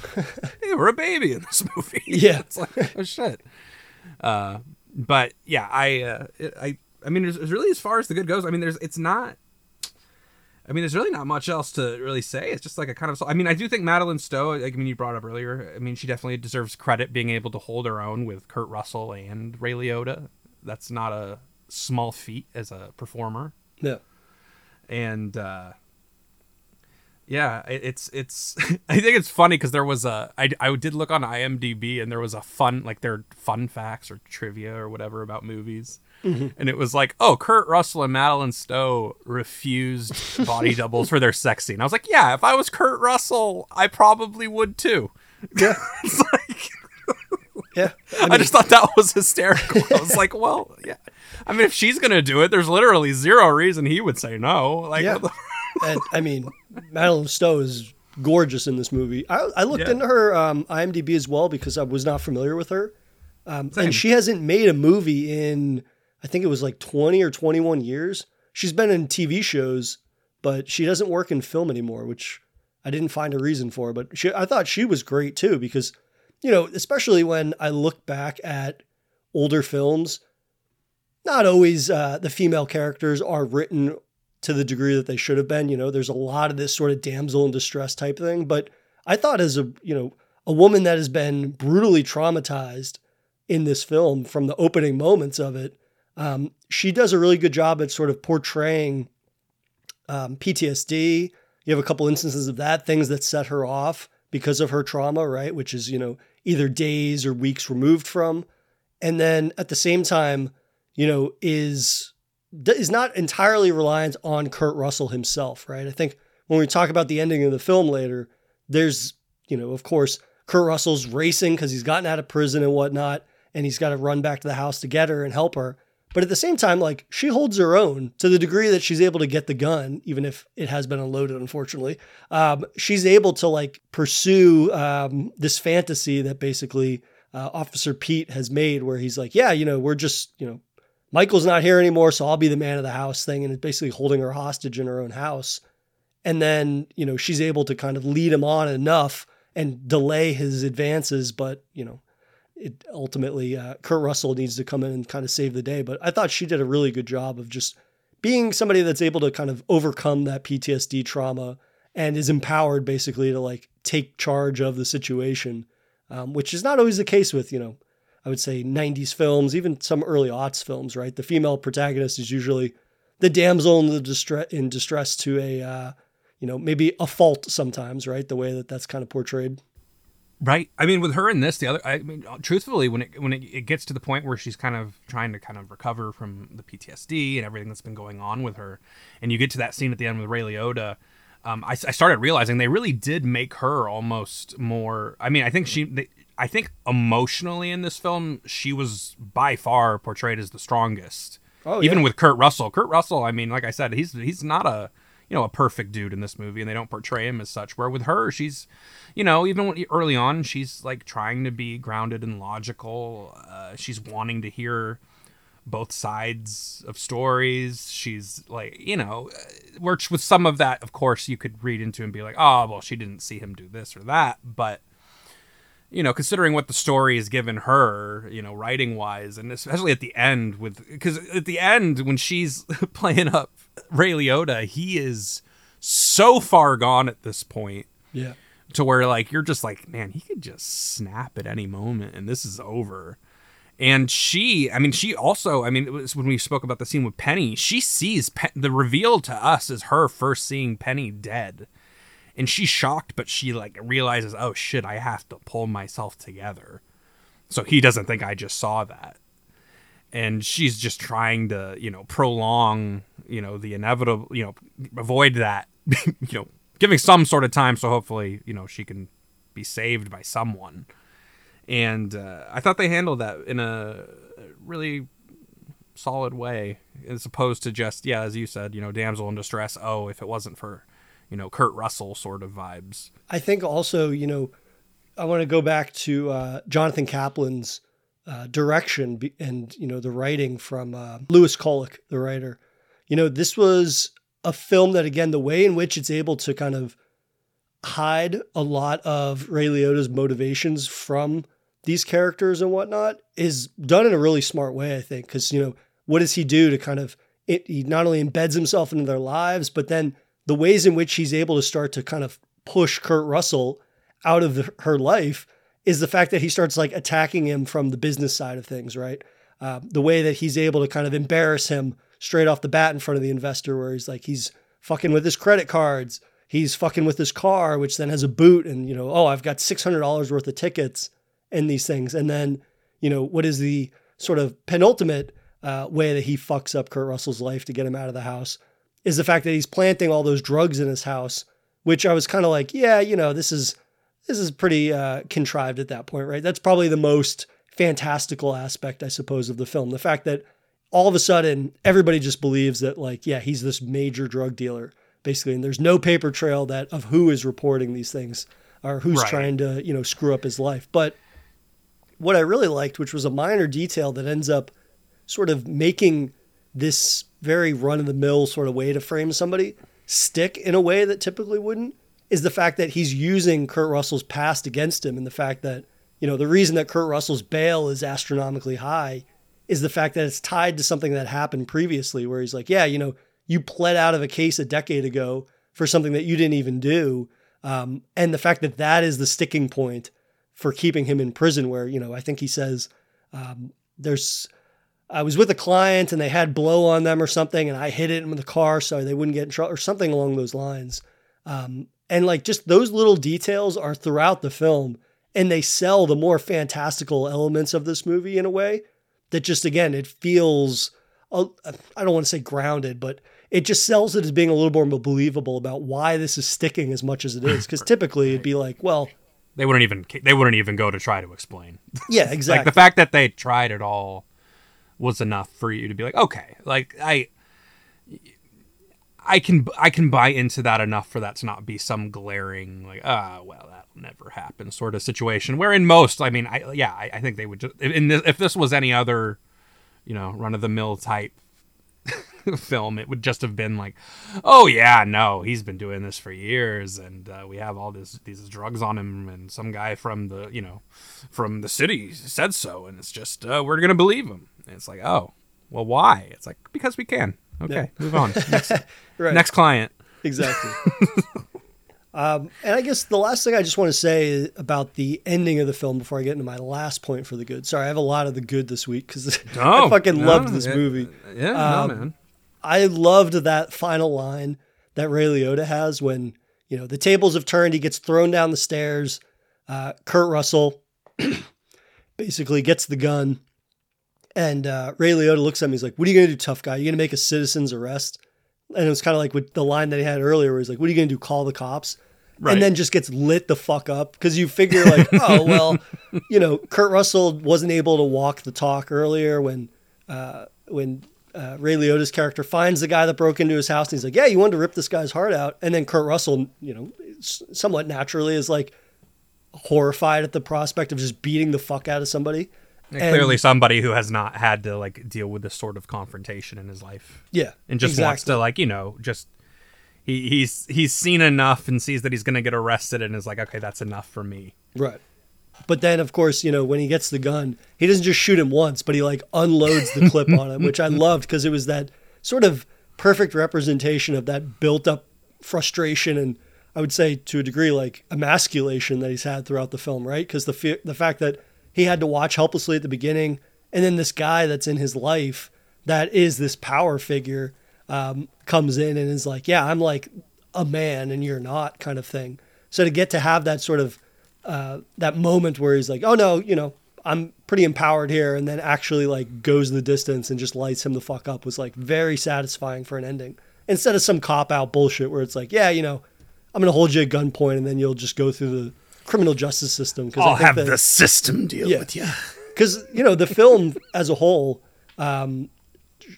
they were a baby in this movie
Yeah.
it's like oh shit uh but yeah i uh i i mean there's, there's really as far as the good goes i mean there's it's not I mean, there's really not much else to really say. It's just like a kind of. I mean, I do think Madeleine Stowe. Like, I mean, you brought up earlier. I mean, she definitely deserves credit being able to hold her own with Kurt Russell and Ray Liotta. That's not a small feat as a performer.
yeah.
And uh, yeah, it's it's. I think it's funny because there was a. I I did look on IMDb and there was a fun like their fun facts or trivia or whatever about movies. Mm-hmm. And it was like, oh, Kurt Russell and Madeleine Stowe refused body doubles for their sex scene. I was like, yeah, if I was Kurt Russell, I probably would too.
Yeah.
Like,
Yeah.
I, just thought that was hysterical. I was like, well, yeah. I mean, if she's gonna do it, there's literally zero reason he would say no. Like,
Yeah. And I mean, Madeleine Stowe is gorgeous in this movie. I, I looked
Yeah.
into her um, IMDb as well because I was not familiar with her. Um, and she hasn't made a movie in, I think it was like 20 or 21 years. She's been in TV shows, but she doesn't work in film anymore, which I didn't find a reason for. But she, I thought she was great too because, you know, especially when I look back at older films, not always uh, the female characters are written to the degree that they should have been. You know, there's a lot of this sort of damsel in distress type thing. But I thought as a, you know, a woman that has been brutally traumatized in this film from the opening moments of it, um, she does a really good job at sort of portraying um, PTSD. You have a couple instances of that, things that set her off because of her trauma, right? Which is, you know, either days or weeks removed from. And then at the same time, you know, is is not entirely reliant on Kurt Russell himself, right? I think when we talk about the ending of the film later, there's, you know, of course, Kurt Russell's racing because he's gotten out of prison and whatnot, and he's got to run back to the house to get her and help her. But at the same time, like she holds her own to the degree that she's able to get the gun, even if it has been unloaded, unfortunately. Um, she's able to like pursue um, this fantasy that basically uh, Officer Pete has made, where he's like, yeah, you know, we're just, you know, Michael's not here anymore, so I'll be the man of the house thing, and it's basically holding her hostage in her own house. And then, you know, she's able to kind of lead him on enough and delay his advances, but you know, it ultimately uh, Kurt Russell needs to come in and kind of save the day. But I thought she did a really good job of just being somebody that's able to kind of overcome that PTSD trauma and is empowered basically to like take charge of the situation, um, which is not always the case with you know I would say 90s films, even some early aughts films, right? The female protagonist is usually the damsel in the distress in distress to a uh, you know maybe a fault sometimes, right? The way that that's kind of portrayed.
Right. I mean, with her in this, the other. I mean, truthfully, when it when it, it gets to the point where she's kind of trying to kind of recover from the PTSD and everything that's been going on with her, and you get to that scene at the end with Ray Liotta, um, I, I started realizing they really did make her almost more. I mean, I think she. They, I think emotionally in this film, she was by far portrayed as the strongest.
Oh,
even
yeah.
with Kurt Russell. Kurt Russell, I mean, like I said, he's he's not a you know a perfect dude in this movie, and they don't portray him as such. Where with her, she's you know even when, early on, she's like trying to be grounded and logical. Uh, she's wanting to hear both sides of stories. She's like, you know, which with some of that, of course, you could read into and be like, oh, well, she didn't see him do this or that. But, you know, considering what the story has given her, you know, writing wise, and especially at the end with, because at the end, when she's playing up Ray Liotta, he is so far gone at this point
Yeah.
to where like you're just like man he could just snap at any moment and this is over and she i mean she also i mean it was when we spoke about the scene with penny she sees Pe- the reveal to us is her first seeing penny dead and she's shocked but she like realizes oh shit i have to pull myself together. So he doesn't think i just saw that. And she's just trying to you know prolong you know the inevitable you know avoid that you know giving some sort of time so hopefully you know she can be saved by someone. And uh, i thought they handled that in a really solid way as opposed to just yeah as you said you know damsel in distress. Oh if it wasn't for you know kurt russell sort of vibes
I think also, you know, I want to go back to uh, Jonathan Kaplan's uh, direction and, you know, the writing from uh, Lewis Colick, the writer. You know, this was a film that, again, the way in which it's able to kind of hide a lot of Ray Liotta's motivations from these characters and whatnot is done in a really smart way, I think. Because, you know, what does he do to kind of, it, he not only embeds himself into their lives, but then the ways in which he's able to start to kind of push Kurt Russell out of the, her life is the fact that he starts like attacking him from the business side of things, right? Uh, the way that he's able to kind of embarrass him straight off the bat in front of the investor, where he's like, he's fucking with his credit cards, he's fucking with his car, which then has a boot, and you know, oh, I've got six hundred dollars worth of tickets and these things, and then you know, what is the sort of penultimate uh, way that he fucks up Kurt Russell's life to get him out of the house is the fact that he's planting all those drugs in his house, which I was kind of like, yeah, you know, this is this is pretty uh, contrived at that point, right? That's probably the most fantastical aspect, I suppose, of the film. The fact that all of a sudden everybody just believes that, like, yeah, he's this major drug dealer, basically, and there's no paper trail that of who is reporting these things or who's
Right.
trying to, you know, screw up his life. But what I really liked, which was a minor detail that ends up sort of making this very run of the mill sort of way to frame somebody stick in a way that typically wouldn't, is the fact that he's using Kurt Russell's past against him and the fact that, you know, the reason that Kurt Russell's bail is astronomically high is the fact that it's tied to something that happened previously where he's like, yeah, you know, you pled out of a case a decade ago for something that you didn't even do. Um, and the fact that that is the sticking point for keeping him in prison, where, you know, I think he says, um, there's, I was with a client and they had blow on them or something, and I hit it in the car so they wouldn't get in trouble or something along those lines. Um, and like just those little details are throughout the film, and they sell the more fantastical elements of this movie in a way that just again it feels uh, I don't want to say grounded, but it just sells it as being a little more believable about why this is sticking as much as it is. Because typically it'd be like, well,
they wouldn't even they wouldn't even go to try to explain
yeah, exactly.
like the fact that they tried it all was enough for you to be like okay like i i can i can buy into that enough for that to not be some glaring like ah well that'll never happen sort of situation. Where in most i mean i yeah i, I think they would just in this, if this was any other you know run of the mill type film it would just have been like oh yeah no he's been doing this for years and uh, we have all this these drugs on him and some guy from the you know from the city said so and it's just uh, we're gonna believe him and it's like oh well why it's like because we can okay move on next,
Right.
next client
Exactly. um, and I guess the last thing I just want to say about the ending of the film before I get into my last point for the good. Sorry, I have a lot of the good this week because I
Oh,
fucking
no,
loved this
it-
movie.
yeah
Um,
no man
I loved that final line that Ray Liotta has when you know the tables have turned. He gets thrown down the stairs. Uh, Kurt Russell basically gets the gun, and uh, Ray Liotta looks at me. He's like, "What are you gonna do, tough guy? You gonna make a citizen's arrest?" And it was kind of like with the line that he had earlier, where he's like, "What are you gonna do? Call the cops?"
Right.
And then just gets lit the fuck up because you figure like, oh well, you know, Kurt Russell wasn't able to walk the talk earlier when uh, when uh, Ray Liotta's character finds the guy that broke into his house and he's like, yeah, you wanted to rip this guy's heart out, and then Kurt Russell, you know, somewhat naturally is like horrified at the prospect of just beating the fuck out of somebody.
And
And-
clearly, somebody who has not had to like deal with this sort of confrontation in his life,
Yeah,
and just wants to like you know just he he's he's seen enough and sees that he's gonna get arrested and is like, okay, that's enough for me.
Right. But then, of course, you know, when he gets the gun, he doesn't just shoot him once, but he like unloads the clip on him, which I loved because it was that sort of perfect representation of that built up frustration and I would say to a degree like emasculation that he's had throughout the film, right? Because the fe- the fact that he had to watch helplessly at the beginning, and then this guy that's in his life that is this power figure um, comes in and is like, yeah, I'm like a man and you're not, kind of thing. So to get to have that sort of uh, that moment where he's like, oh no, you know, I'm pretty empowered here, and then actually like goes the distance and just lights him the fuck up was like very satisfying for an ending. Instead of some cop out bullshit where it's like, yeah, you know, I'm gonna hold you at gunpoint and then you'll just go through the criminal justice system. Because
I'll have the system deal
Yeah.
with you.
because you know the film as a whole um,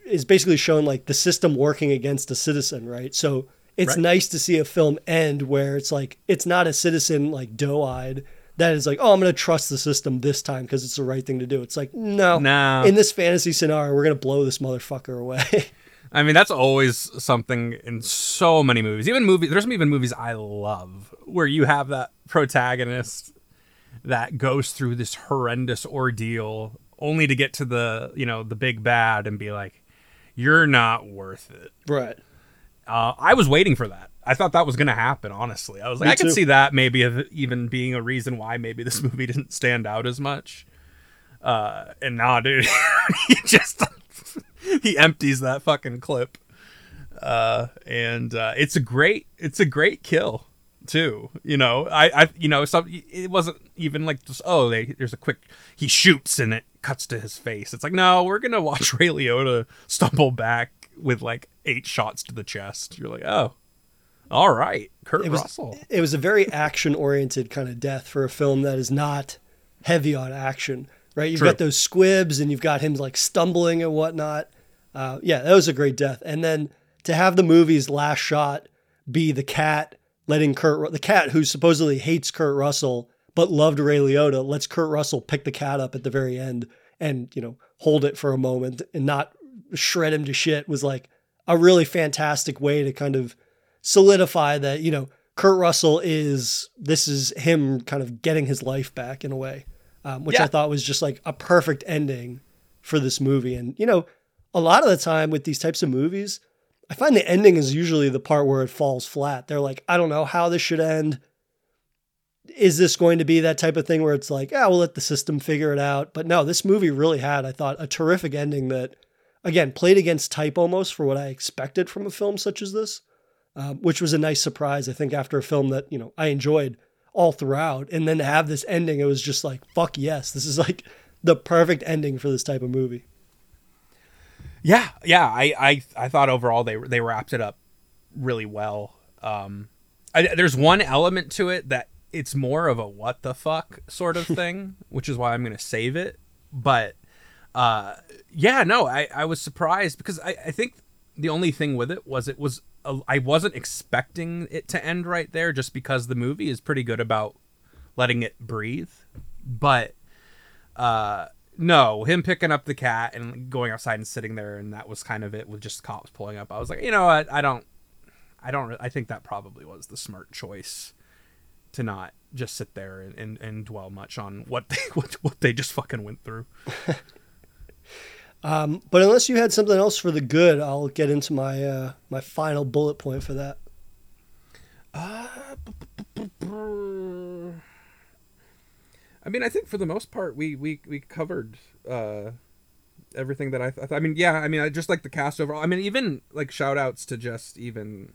is basically showing like the system working against a citizen, right? So it's
Right.
nice to see a film end where it's like it's not a citizen like doe-eyed that is like, oh, I'm going to trust the system this time because it's the right thing to do. It's like, no,
No.
In this fantasy scenario, we're going to blow this motherfucker away.
I mean, that's always something in so many movies. Even movies, there's some even movies I love where you have that protagonist that goes through this horrendous ordeal only to get to the, you know, the big bad and be like, you're not worth it.
right.
Uh, I was waiting for that. I thought that was going to happen, honestly. I was like,
Me
I could see that maybe even being a reason why maybe this movie didn't stand out as much. Uh, and nah, dude, he just he empties that fucking clip, uh, and uh, it's a great, it's a great kill too. You know, I, I, you know, some it wasn't even like just oh, they, there's a quick he shoots and it cuts to his face. It's like no, we're gonna watch Ray Liotta stumble back with like eight shots to the chest. You're like, oh, all right, Kurt
It was
Russell.
it was a very action oriented kind of death for a film that is not heavy on action, right? You've
True.
got those squibs and you've got him like stumbling and whatnot. Uh, yeah, that was a great death. And then to have the movie's last shot be the cat letting Kurt, the cat who supposedly hates Kurt Russell but loved Ray Liotta, lets Kurt Russell pick the cat up at the very end and you know hold it for a moment and not shred him to shit was like a really fantastic way to kind of solidify that you know Kurt Russell is this is him kind of getting his life back in a way, um, which I thought was just like a perfect ending for this movie. And you know, a lot of the time with these types of movies, I find the ending is usually the part where it falls flat. They're like, I don't know how this should end. Is this going to be that type of thing where it's like, ah, we'll let the system figure it out? But no, this movie really had, I thought, a terrific ending that, again, played against type almost for what I expected from a film such as this um, which was a nice surprise. I think after a film that you know I enjoyed all throughout, and then to have this ending, it was just like fuck yes, this is like the perfect ending for this type of movie.
Yeah, yeah. I, I, I thought overall they they wrapped it up really well. Um, I, there's one element to it that it's more of a what the fuck sort of thing, which is why I'm gonna save it. But uh, yeah, no, I, I was surprised because I, I think the only thing with it was it was I wasn't expecting it to end right there, just because the movie is pretty good about letting it breathe. But uh no him picking up the cat and going outside and sitting there and that was kind of it with just cops pulling up. I was like you know what? I don't i don't i think that probably was the smart choice to not just sit there and, and, and dwell much on what they what, what they just fucking went through
Um, but unless you had something else for the good, I'll get into my uh, my final bullet point for that.
I mean, I think for the most part, we we we covered uh, everything that I. Th- I mean, yeah. I mean, I just like the cast overall. I mean, even like shout outs to just even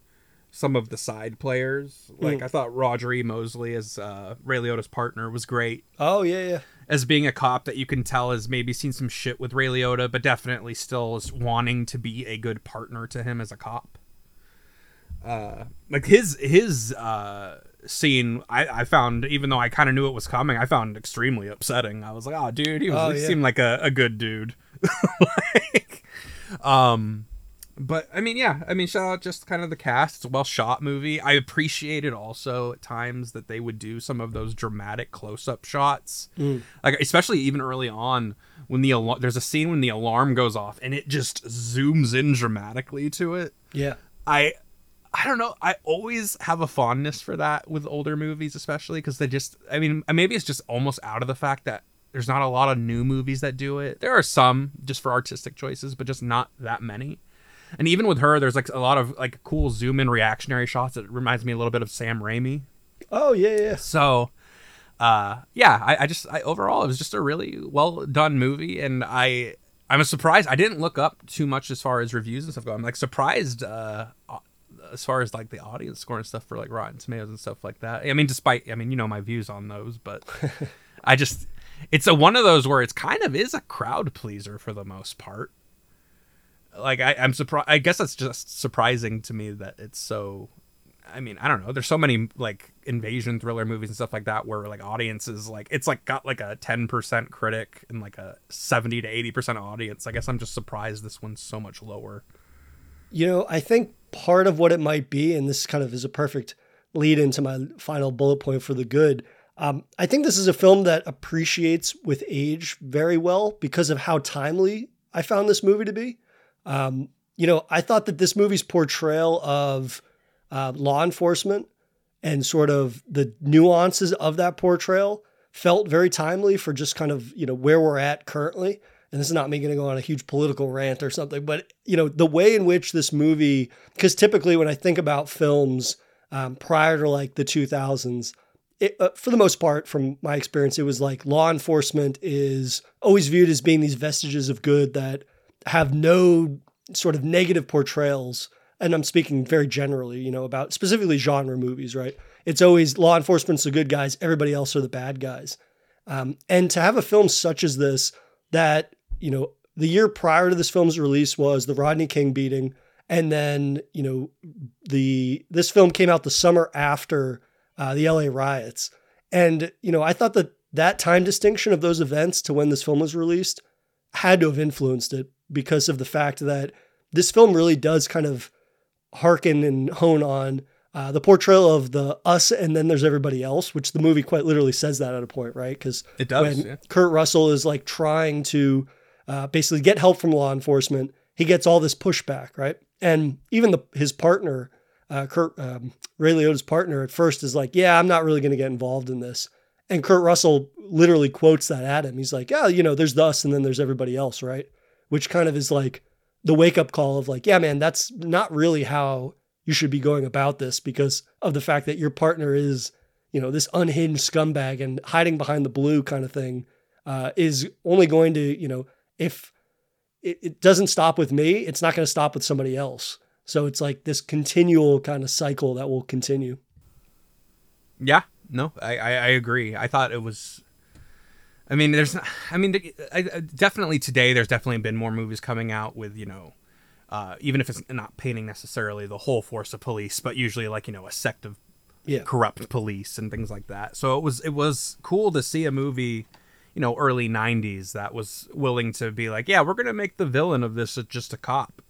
some of the side players. Like
Mm.
I thought Roger E. Mosley as uh, Ray Liotta's partner was great.
Oh yeah, yeah.
As being a cop that you can tell has maybe seen some shit with Ray Liotta, but definitely still is wanting to be a good partner to him as a cop. Uh, like his his uh scene I, I found even though I kind of knew it was coming I found extremely upsetting. I was like, oh dude, he, was,
Oh,
he seemed like a, a good dude. like, um but I mean, yeah, I mean, shout out just kind of the cast. It's a well shot movie. I appreciated also at times that they would do some of those dramatic close up shots, mm. like especially even early on when the alar- there's a scene when the alarm goes off and it just zooms in dramatically to it.
Yeah.
I I don't know. I always have a fondness for that with older movies, especially because they just. I mean, maybe it's just almost out of the fact that there's not a lot of new movies that do it. There are some just for artistic choices, but just not that many. And even with her, there's like a lot of like cool zoom in reactionary shots that reminds me a little bit of Sam Raimi.
Oh yeah, yeah.
So, uh, yeah, I, I just I overall it was just a really well done movie, and I I'm surprised I didn't look up too much as far as reviews and stuff go. I'm like surprised uh, as far as like the audience score and stuff for like Rotten Tomatoes and stuff like that. I mean, despite I mean you know my views on those, but I just it's a one of those where it's kind of is a crowd pleaser for the most part. Like I, I'm surprised. I guess that's just surprising to me that it's so. I mean, I don't know. There's so many like invasion thriller movies and stuff like that where like audiences like it's like got like a 10% critic and like a 70 to 80% audience. I guess I'm just surprised this one's so much lower.
You know, I think part of what it might be, and this kind of is a perfect lead into my final bullet point for the good. Um, I think this is a film that appreciates with age very well because of how timely I found this movie to be. Um, you know, I thought that this movie's portrayal of uh, law enforcement and sort of the nuances of that portrayal felt very timely for just kind of, you know, where we're at currently. And this is not me going to go on a huge political rant or something, but, you know, the way in which this movie, because typically when I think about films um, prior to like the 2000s, it, uh, for the most part, from my experience, it was like law enforcement is always viewed as being these vestiges of good that have no sort of negative portrayals. And I'm speaking very generally, you know, about specifically genre movies, right? It's always law enforcement's the good guys, everybody else are the bad guys. Um, and to have a film such as this, that, you know, the year prior to this film's release was the Rodney King beating. And then, you know, the this film came out the summer after uh, the LA riots. And, you know, I thought that that time distinction of those events to when this film was released had to have influenced it because of the fact that this film really does kind of hearken and hone on uh, the portrayal of the us and then there's everybody else, which the movie quite literally says that at a point, right? Because
It does,
when
yeah.
Kurt Russell is like trying to uh, basically get help from law enforcement, he gets all this pushback, right? And even the his partner, uh, Kurt um, Ray Liotta's partner, at first is like, "Yeah, I'm not really going to get involved in this." And Kurt Russell literally quotes that at him. He's like, "Yeah, you know, there's the us and then there's everybody else, right?" Which kind of is like the wake up call of like, "Yeah, man, that's not really how you should be going about this because of the fact that your partner is, you know, this unhinged scumbag and hiding behind the blue kind of thing uh, is only going to, you know, if it, it doesn't stop with me, it's not going to stop with somebody else. So it's like this continual kind of cycle that will continue.
Yeah, no, I, I, I agree. I thought it was. I mean, there's. not- I mean, definitely today. There's definitely been more movies coming out with you know, uh, even if it's not painting necessarily the whole force of police, but usually like you know a sect of
Yeah.
corrupt police and things like that. So it was it was cool to see a movie, you know, early '90s that was willing to be like, yeah, we're gonna make the villain of this just a cop.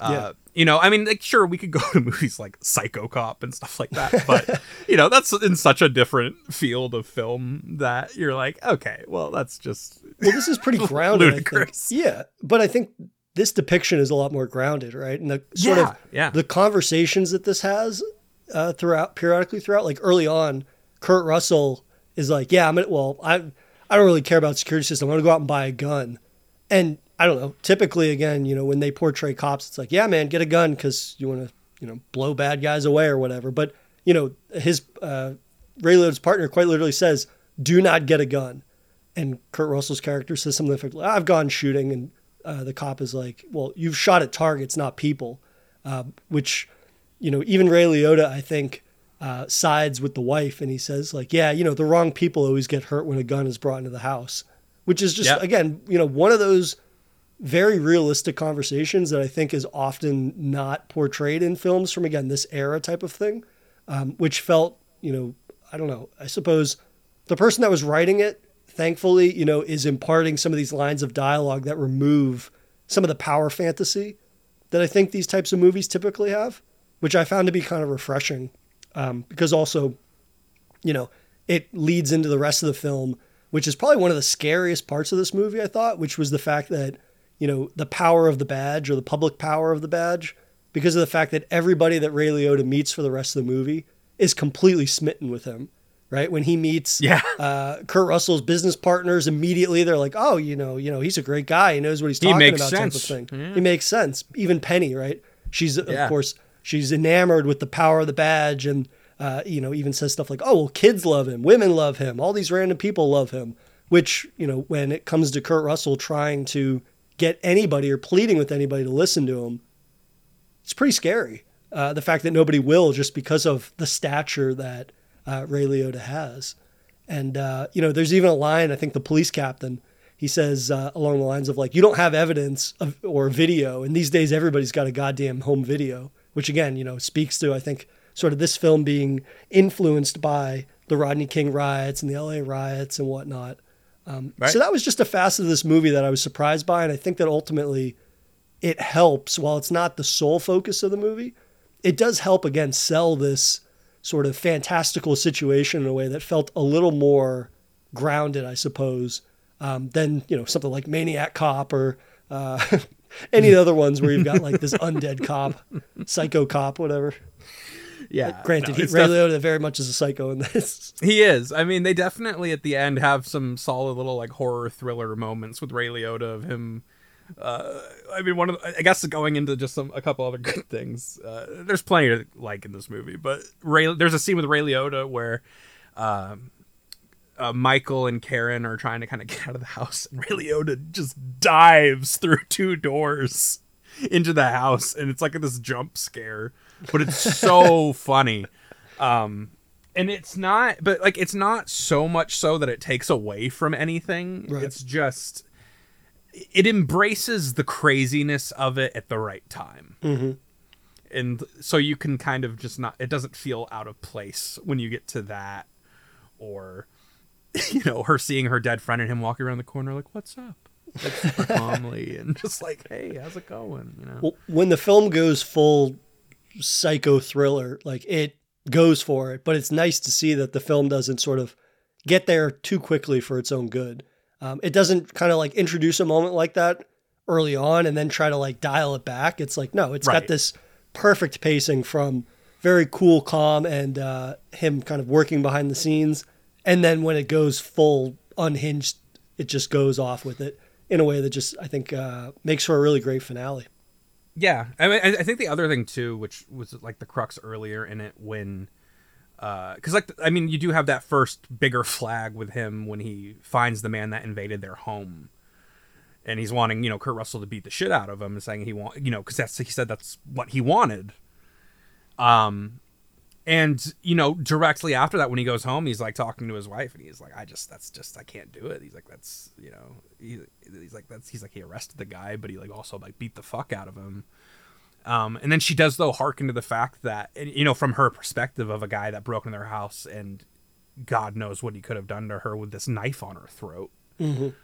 Uh,
Yeah.
You know, I mean, like, sure, we could go to movies like Psycho Cop and stuff like that, but you know, that's in such a different field of film that you're like, okay, well, that's just
Well, this is pretty grounded.
Ludicrous.
Yeah. But I think this depiction is a lot more grounded, right? And the sort
Yeah,
of
yeah.
the conversations that this has uh, throughout, periodically throughout, like early on, Kurt Russell is like, yeah, I'm gonna, well, I, I don't really care about security system. I'm to go out and buy a gun. And I don't know, typically, again, you know, when they portray cops, it's like, yeah, man, get a gun because you want to, you know, blow bad guys away or whatever. But, you know, his, uh, Ray Liotta's partner quite literally says, do not get a gun. And Kurt Russell's character says something like, I've gone shooting. And uh, the cop is like, well, you've shot at targets, not people. Uh, which, you know, even Ray Liotta, I think, uh, sides with the wife. And he says, like, yeah, you know, the wrong people always get hurt when a gun is brought into the house, which is just,
Yeah.
again, you know, one of those very realistic conversations that I think is often not portrayed in films from, again, this era type of thing, um, which felt, you know, I don't know, I suppose the person that was writing it, thankfully, you know, is imparting some of these lines of dialogue that remove some of the power fantasy that I think these types of movies typically have, which I found to be kind of refreshing. Um, because also, you know, it leads into the rest of the film, which is probably one of the scariest parts of this movie, I thought, which was the fact that, you know, the power of the badge or the public power of the badge, because of the fact that everybody that Ray Liotta meets for the rest of the movie is completely smitten with him. Right when he meets
Yeah.
uh, Kurt Russell's business partners, immediately they're like, "Oh, you know, you know, he's a great guy. He knows what he's
He
talking about."
sense.
Type of thing.
Yeah.
He makes sense. Even Penny, right? She's
Yeah.
of course she's enamored with the power of the badge, and uh, you know, even says stuff like, "Oh, well, kids love him, women love him, all these random people love him." Which you know, when it comes to Kurt Russell trying to get anybody or pleading with anybody to listen to him, it's pretty scary. Uh, the fact that nobody will just because of the stature that uh, Ray Liotta has. And, uh, you know, there's even a line, I think the police captain, he says uh, along the lines of like, you don't have evidence of, or video. And these days, everybody's got a goddamn home video, which again, you know, speaks to, I think, sort of this film being influenced by the Rodney King riots and the LA riots and whatnot. Um,
Right.
So that was just a facet of this movie that I was surprised by. And I think that ultimately it helps, while it's not the sole focus of the movie, it does help again sell this sort of fantastical situation in a way that felt a little more grounded, I suppose, um, than you know something like Maniac Cop or uh, any of the other ones where you've got like this undead cop, psycho cop, whatever.
Yeah.
Granted,
no,
he, Ray
def-
Liotta very much is a psycho in this.
He is. I mean, they definitely at the end have some solid little like horror thriller moments with Ray Liotta of him. Uh, I mean, one of the, I guess going into just some a couple other good things. Uh, there's plenty to like in this movie, but Ray there's a scene with Ray Liotta where. Um, uh, Michael and Karen are trying to kind of get out of the house, and Ray Liotta just dives through two doors into the house, and it's like this jump scare, but it's so funny. Um, and it's not, but like it's not so much so that it takes away from anything.
Right.
It's just it embraces the craziness of it at the right time.
Mm-hmm.
And so you can kind of just not, it doesn't feel out of place when you get to that, or, you know, her seeing her dead friend and him walking around the corner, like, what's up? Like, super calmly, and just like, hey, how's it going? You know?
Well, when the film goes full psycho thriller, like it goes for it, but it's nice to see that the film doesn't sort of get there too quickly for its own good. Um, it doesn't kind of like introduce a moment like that early on and then try to like dial it back. It's like, no, it's
Right.
got this perfect pacing from very cool, calm, and uh, him kind of working behind the scenes. And then when it goes full unhinged, it just goes off with it in a way that just, I think, uh, makes for a really great finale.
Yeah, I mean, I think the other thing too, which was like the crux earlier in it, when, uh, because like I mean, you do have that first bigger flag with him when he finds the man that invaded their home, and he's wanting you know Kurt Russell to beat the shit out of him and saying he want you know because that's he said that's what he wanted. Um, and you know directly after that when he goes home he's like talking to his wife and he's like i just that's just i can't do it. He's like that's you know he, he's like that's he's like he arrested the guy but he like also like beat the fuck out of him. Um and then she does though hearken to the fact that you know from her perspective of a guy that broke into their house and god knows what he could have done to her with this knife on her throat.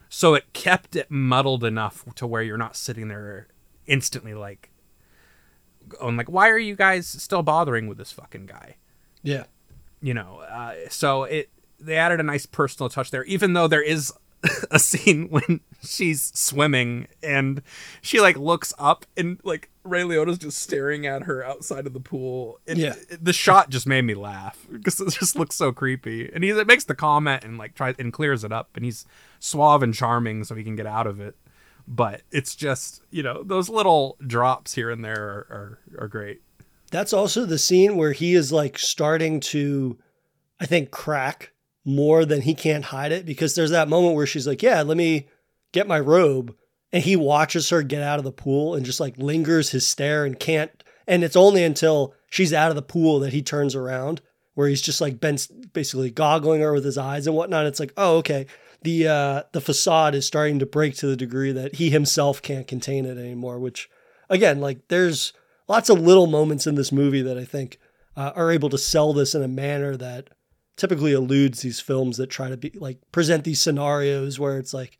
So it kept it muddled enough to where you're not sitting there instantly like going like why are you guys still bothering with this fucking guy?
Yeah.
you know uh, so it they added a nice personal touch there even though there is a scene when she's swimming and she like looks up and like ray liotta's just staring at her outside of the pool. And
Yeah.
the shot just made me laugh because it just looks so creepy. And he it makes the comment and like tries and clears it up. And he's suave and charming so he can get out of it but it's just you know those little drops here and there are, are, are great
That's also the scene where he is like starting to, I think, crack more than he can't hide it because there's that moment where she's like, Yeah, let me get my robe. And he watches her get out of the pool and just like lingers his stare and can't. And it's only until she's out of the pool that he turns around where he's just like been basically goggling her with his eyes and whatnot. It's like, oh, okay. The uh, the facade is starting to break to the degree that he himself can't contain it anymore. Which, again, like there's lots of little moments in this movie that I think uh, are able to sell this in a manner that typically eludes these films that try to be like present these scenarios where it's like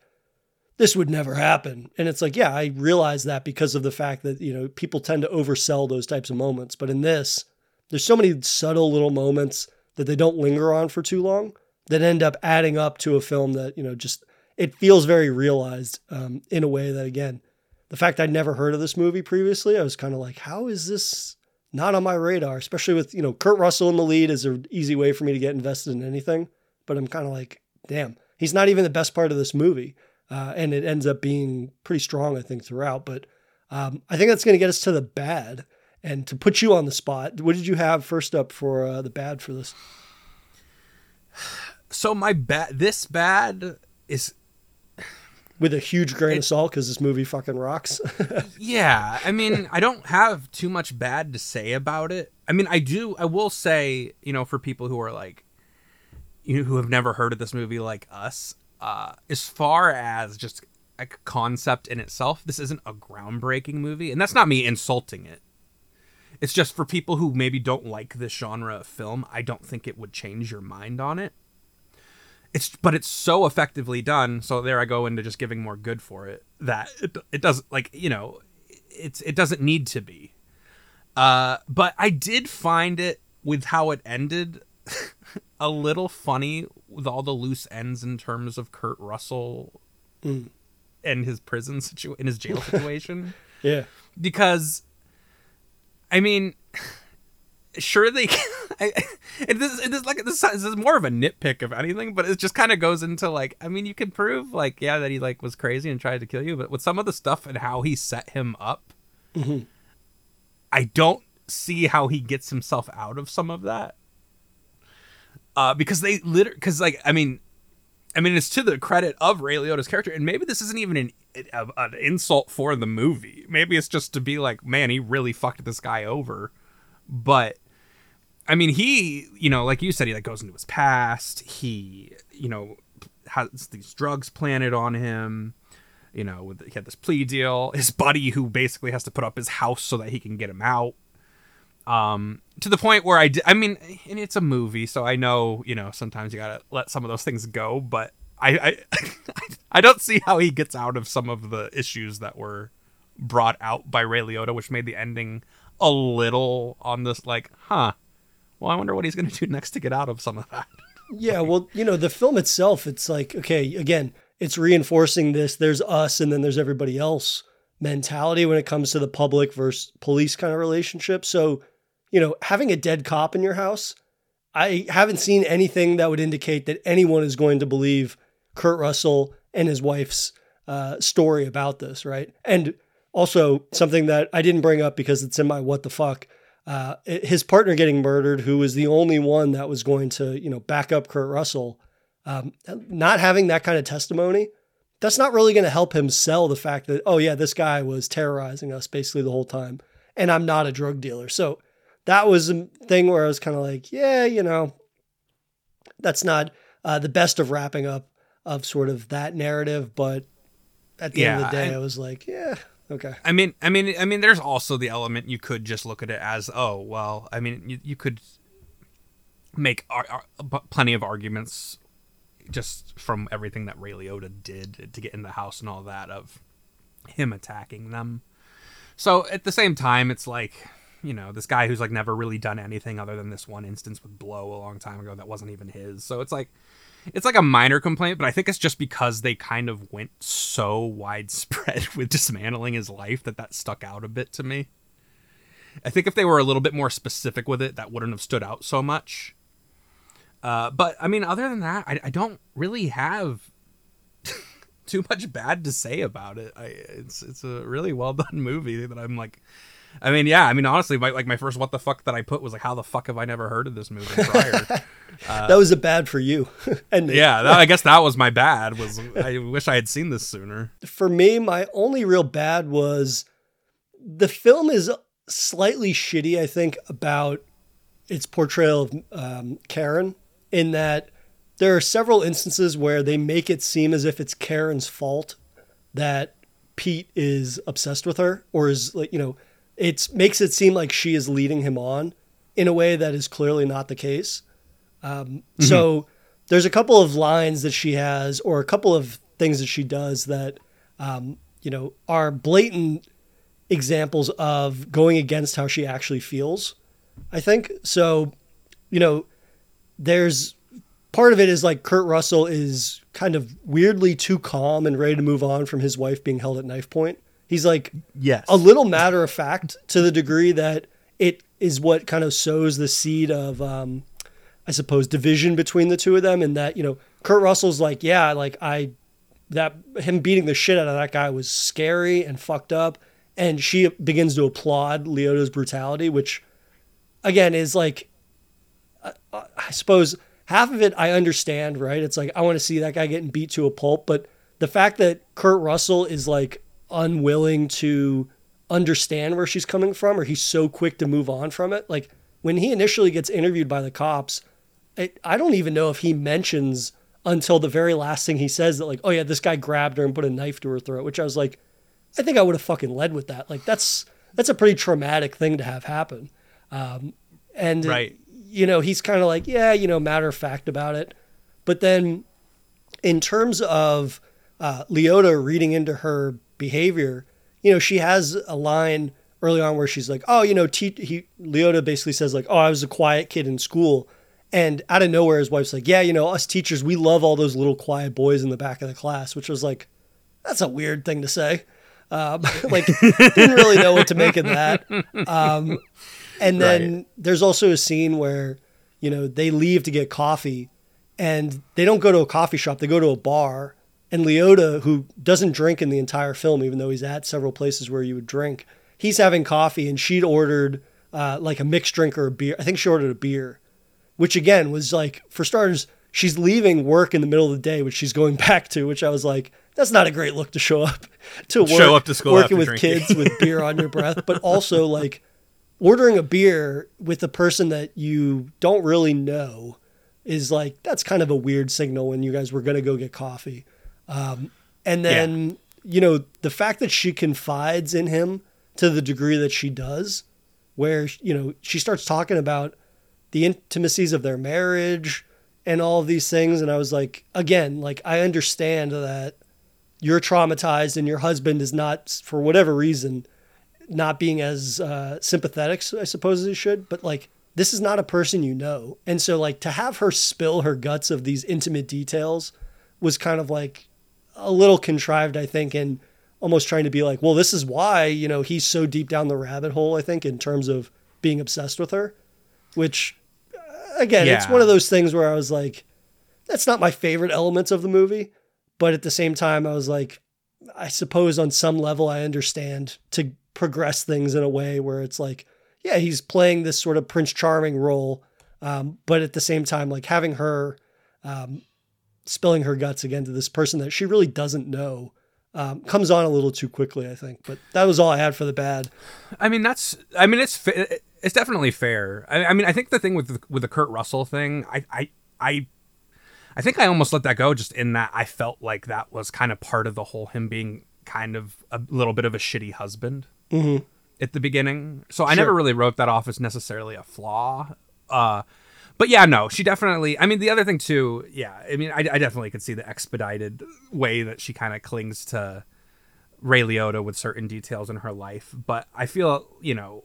this would never happen. And it's like, yeah, I realize that because of the fact that, you know, people tend to oversell those types of moments. But in this, there's so many subtle little moments that they don't linger on for too long that end up adding up to a film that, you know, just it feels very realized um, in a way that, again, the fact I'd never heard of this movie previously, I was kind of like, how is this not on my radar? Especially with, you know, Kurt Russell in the lead is an easy way for me to get invested in anything. But I'm kind of like, damn, he's not even the best part of this movie. Uh, and it ends up being pretty strong, I think, throughout. But um, I think that's going to get us to the bad. And to put you on the spot, what did you have first up for uh, the bad for this?
So my bad, this bad is
with a huge grain of salt because this movie fucking rocks.
yeah, I mean, I don't have too much bad to say about it. I mean, I do. I will say, you know, for people who are like, you know, who have never heard of this movie like us, uh, as far as just a concept in itself, this isn't a groundbreaking movie, and that's not me insulting it. It's just for people who maybe don't like this genre of film, I don't think it would change your mind on it. It's but it's so effectively done. So there I go into just giving more good for it that it, it doesn't like you know it's it doesn't need to be. Uh, but I did find it with how it ended a little funny with all the loose ends in terms of Kurt Russell
Mm.
and his prison situation, in his jail situation.
yeah.
because I mean, sure they. I, it is, it is like this, this is more of a nitpick of anything, but it just kind of goes into like I mean, you can prove like yeah that he like was crazy and tried to kill you, but with some of the stuff and how he set him up, I don't see how he gets himself out of some of that. Uh, because they literally, because like I mean, I mean, it's to the credit of Ray Liotta's character, and maybe this isn't even an a, an insult for the movie. Maybe it's just to be like, man, he really fucked this guy over. But I mean, he, you know, like you said, he like goes into his past. He, you know, has these drugs planted on him. You know, with, he had this plea deal. His buddy, who basically has to put up his house so that he can get him out um to the point where I, I mean and it's a movie so I know you know sometimes you got to let some of those things go but I I I don't see how he gets out of some of the issues that were brought out by Ray Liotta which made the ending a little on this like huh well I wonder what he's going to do next to get out of some of that
Yeah, well, you know, the film itself, it's like, okay, again, it's reinforcing this there's us and then there's everybody else mentality when it comes to the public versus police kind of relationship. So, you know, having a dead cop in your house, I haven't seen anything that would indicate that anyone is going to believe Kurt Russell and his wife's uh, story about this, right? And also something that I didn't bring up because it's in my what the fuck. Uh, his partner getting murdered, who was the only one that was going to, you know, back up Kurt Russell, um, not having that kind of testimony, that's not really going to help him sell the fact that, oh yeah, this guy was terrorizing us basically the whole time, and I'm not a drug dealer. So that was a thing where I was kind of like, yeah, you know, that's not uh, the best of wrapping up of sort of that narrative, but at the end of the day,
I-
I was like, yeah, okay.
I mean, I mean, I mean, there's also the element you could just look at it as, oh, well, I mean, you, you could make ar- ar- plenty of arguments just from everything that Ray Liotta did to get in the house and all that of him attacking them. So at the same time, it's like, you know, this guy who's like never really done anything other than this one instance with Blow a long time ago that wasn't even his. So it's like, it's like a minor complaint, but I think it's just because they kind of went so widespread with dismantling his life that that stuck out a bit to me. I think if they were a little bit more specific with it, that wouldn't have stood out so much. Uh, but I mean, other than that, I, I don't really have too much bad to say about it. I, it's it's a really well done movie that I'm like. I mean, yeah. I mean, honestly, my, like my first "what the fuck" that I put was like, "How the fuck have I never heard of this movie prior?"
that was a bad for you. and
yeah, that, I guess that was my bad. Was I wish I had seen this sooner.
for me, my only real bad was the film is slightly shitty, I think, about its portrayal of um, Karen, in that there are several instances where they make it seem as if it's Karen's fault that Pete is obsessed with her, or is like, you know, it makes it seem like she is leading him on in a way that is clearly not the case. Um, So there's a couple of lines that she has, or a couple of things that she does that, um, you know, are blatant examples of going against how she actually feels. I think so. You know, there's part of it is like Kurt Russell is kind of weirdly too calm and ready to move on from his wife being held at knife point. He's like
Yes.
a little matter of fact to the degree that it is what kind of sows the seed of, um, I suppose, division between the two of them. And that, you know, Kurt Russell's like, yeah, like I, that him beating the shit out of that guy was scary and fucked up. And she begins to applaud Liotta's brutality, which again is like, I, I suppose half of it I understand, right? It's like, I want to see that guy getting beat to a pulp. But the fact that Kurt Russell is like unwilling to understand where she's coming from or he's so quick to move on from it. Like when he initially gets interviewed by the cops, I, I don't even know if he mentions until the very last thing he says that like, oh yeah, this guy grabbed her and put a knife to her throat, which I was like, I think I would have fucking led with that. Like that's that's a pretty traumatic thing to have happen. Um, and
Right.
you know, he's kind of like, yeah, you know, matter of fact about it. But then in terms of uh, Liotta reading into her behavior, you know, she has a line early on where she's like, "Oh, you know, te- he Liotta basically says like, "Oh, I was a quiet kid in school." And out of nowhere his wife's like, "Yeah, you know, us teachers, we love all those little quiet boys in the back of the class," which was like that's a weird thing to say. Um, like didn't really know what to make of that. Um, and then there's also a scene where, you know, they leave to get coffee and they don't go to a coffee shop, they go to a bar. And Liotta, who doesn't drink in the entire film, even though he's at several places where you would drink, he's having coffee and she'd ordered uh, like a mixed drink or a beer. I think she ordered a beer, which again was like, for starters, she's leaving work in the middle of the day, which she's going back to, which I was like, that's not a great look to show up to work,
Show up to school
working with
drinking.
kids with beer on your breath, but also like ordering a beer with a person that you don't really know is like that's kind of a weird signal when you guys were going to go get coffee. Um, and then you know the fact that she confides in him to the degree that she does, where you know she starts talking about the intimacies of their marriage and all of these things, and I was like, again, like I understand that you're traumatized and your husband is not for whatever reason not being as uh, sympathetic, I suppose as he should. But like, this is not a person you know, and so like to have her spill her guts of these intimate details was kind of like a little contrived, I think, and almost trying to be like, well, this is why you know he's so deep down the rabbit hole. I think in terms of being obsessed with her, which uh, again, it's one of those things where I was like, that's not my favorite elements of the movie, but at the same time, I was like, I suppose on some level I understand to progress things in a way where it's like, yeah, he's playing this sort of Prince Charming role, um, but at the same time, like having her um, spilling her guts again to this person that she really doesn't know um, comes on a little too quickly, I think. But that was all I had for the bad.
I mean, that's. I mean, it's it's definitely fair. I, I mean, I think the thing with the, with the Kurt Russell thing, I I I. I think I almost let that go just in that I felt like that was kind of part of the whole him being kind of a little bit of a shitty husband at the beginning. So I never really wrote that off as necessarily a flaw. Uh, but yeah, no, she definitely. I mean, the other thing too, yeah. I mean, I, I definitely could see the expedited way that she kind of clings to Ray Liotta with certain details in her life. But I feel, you know,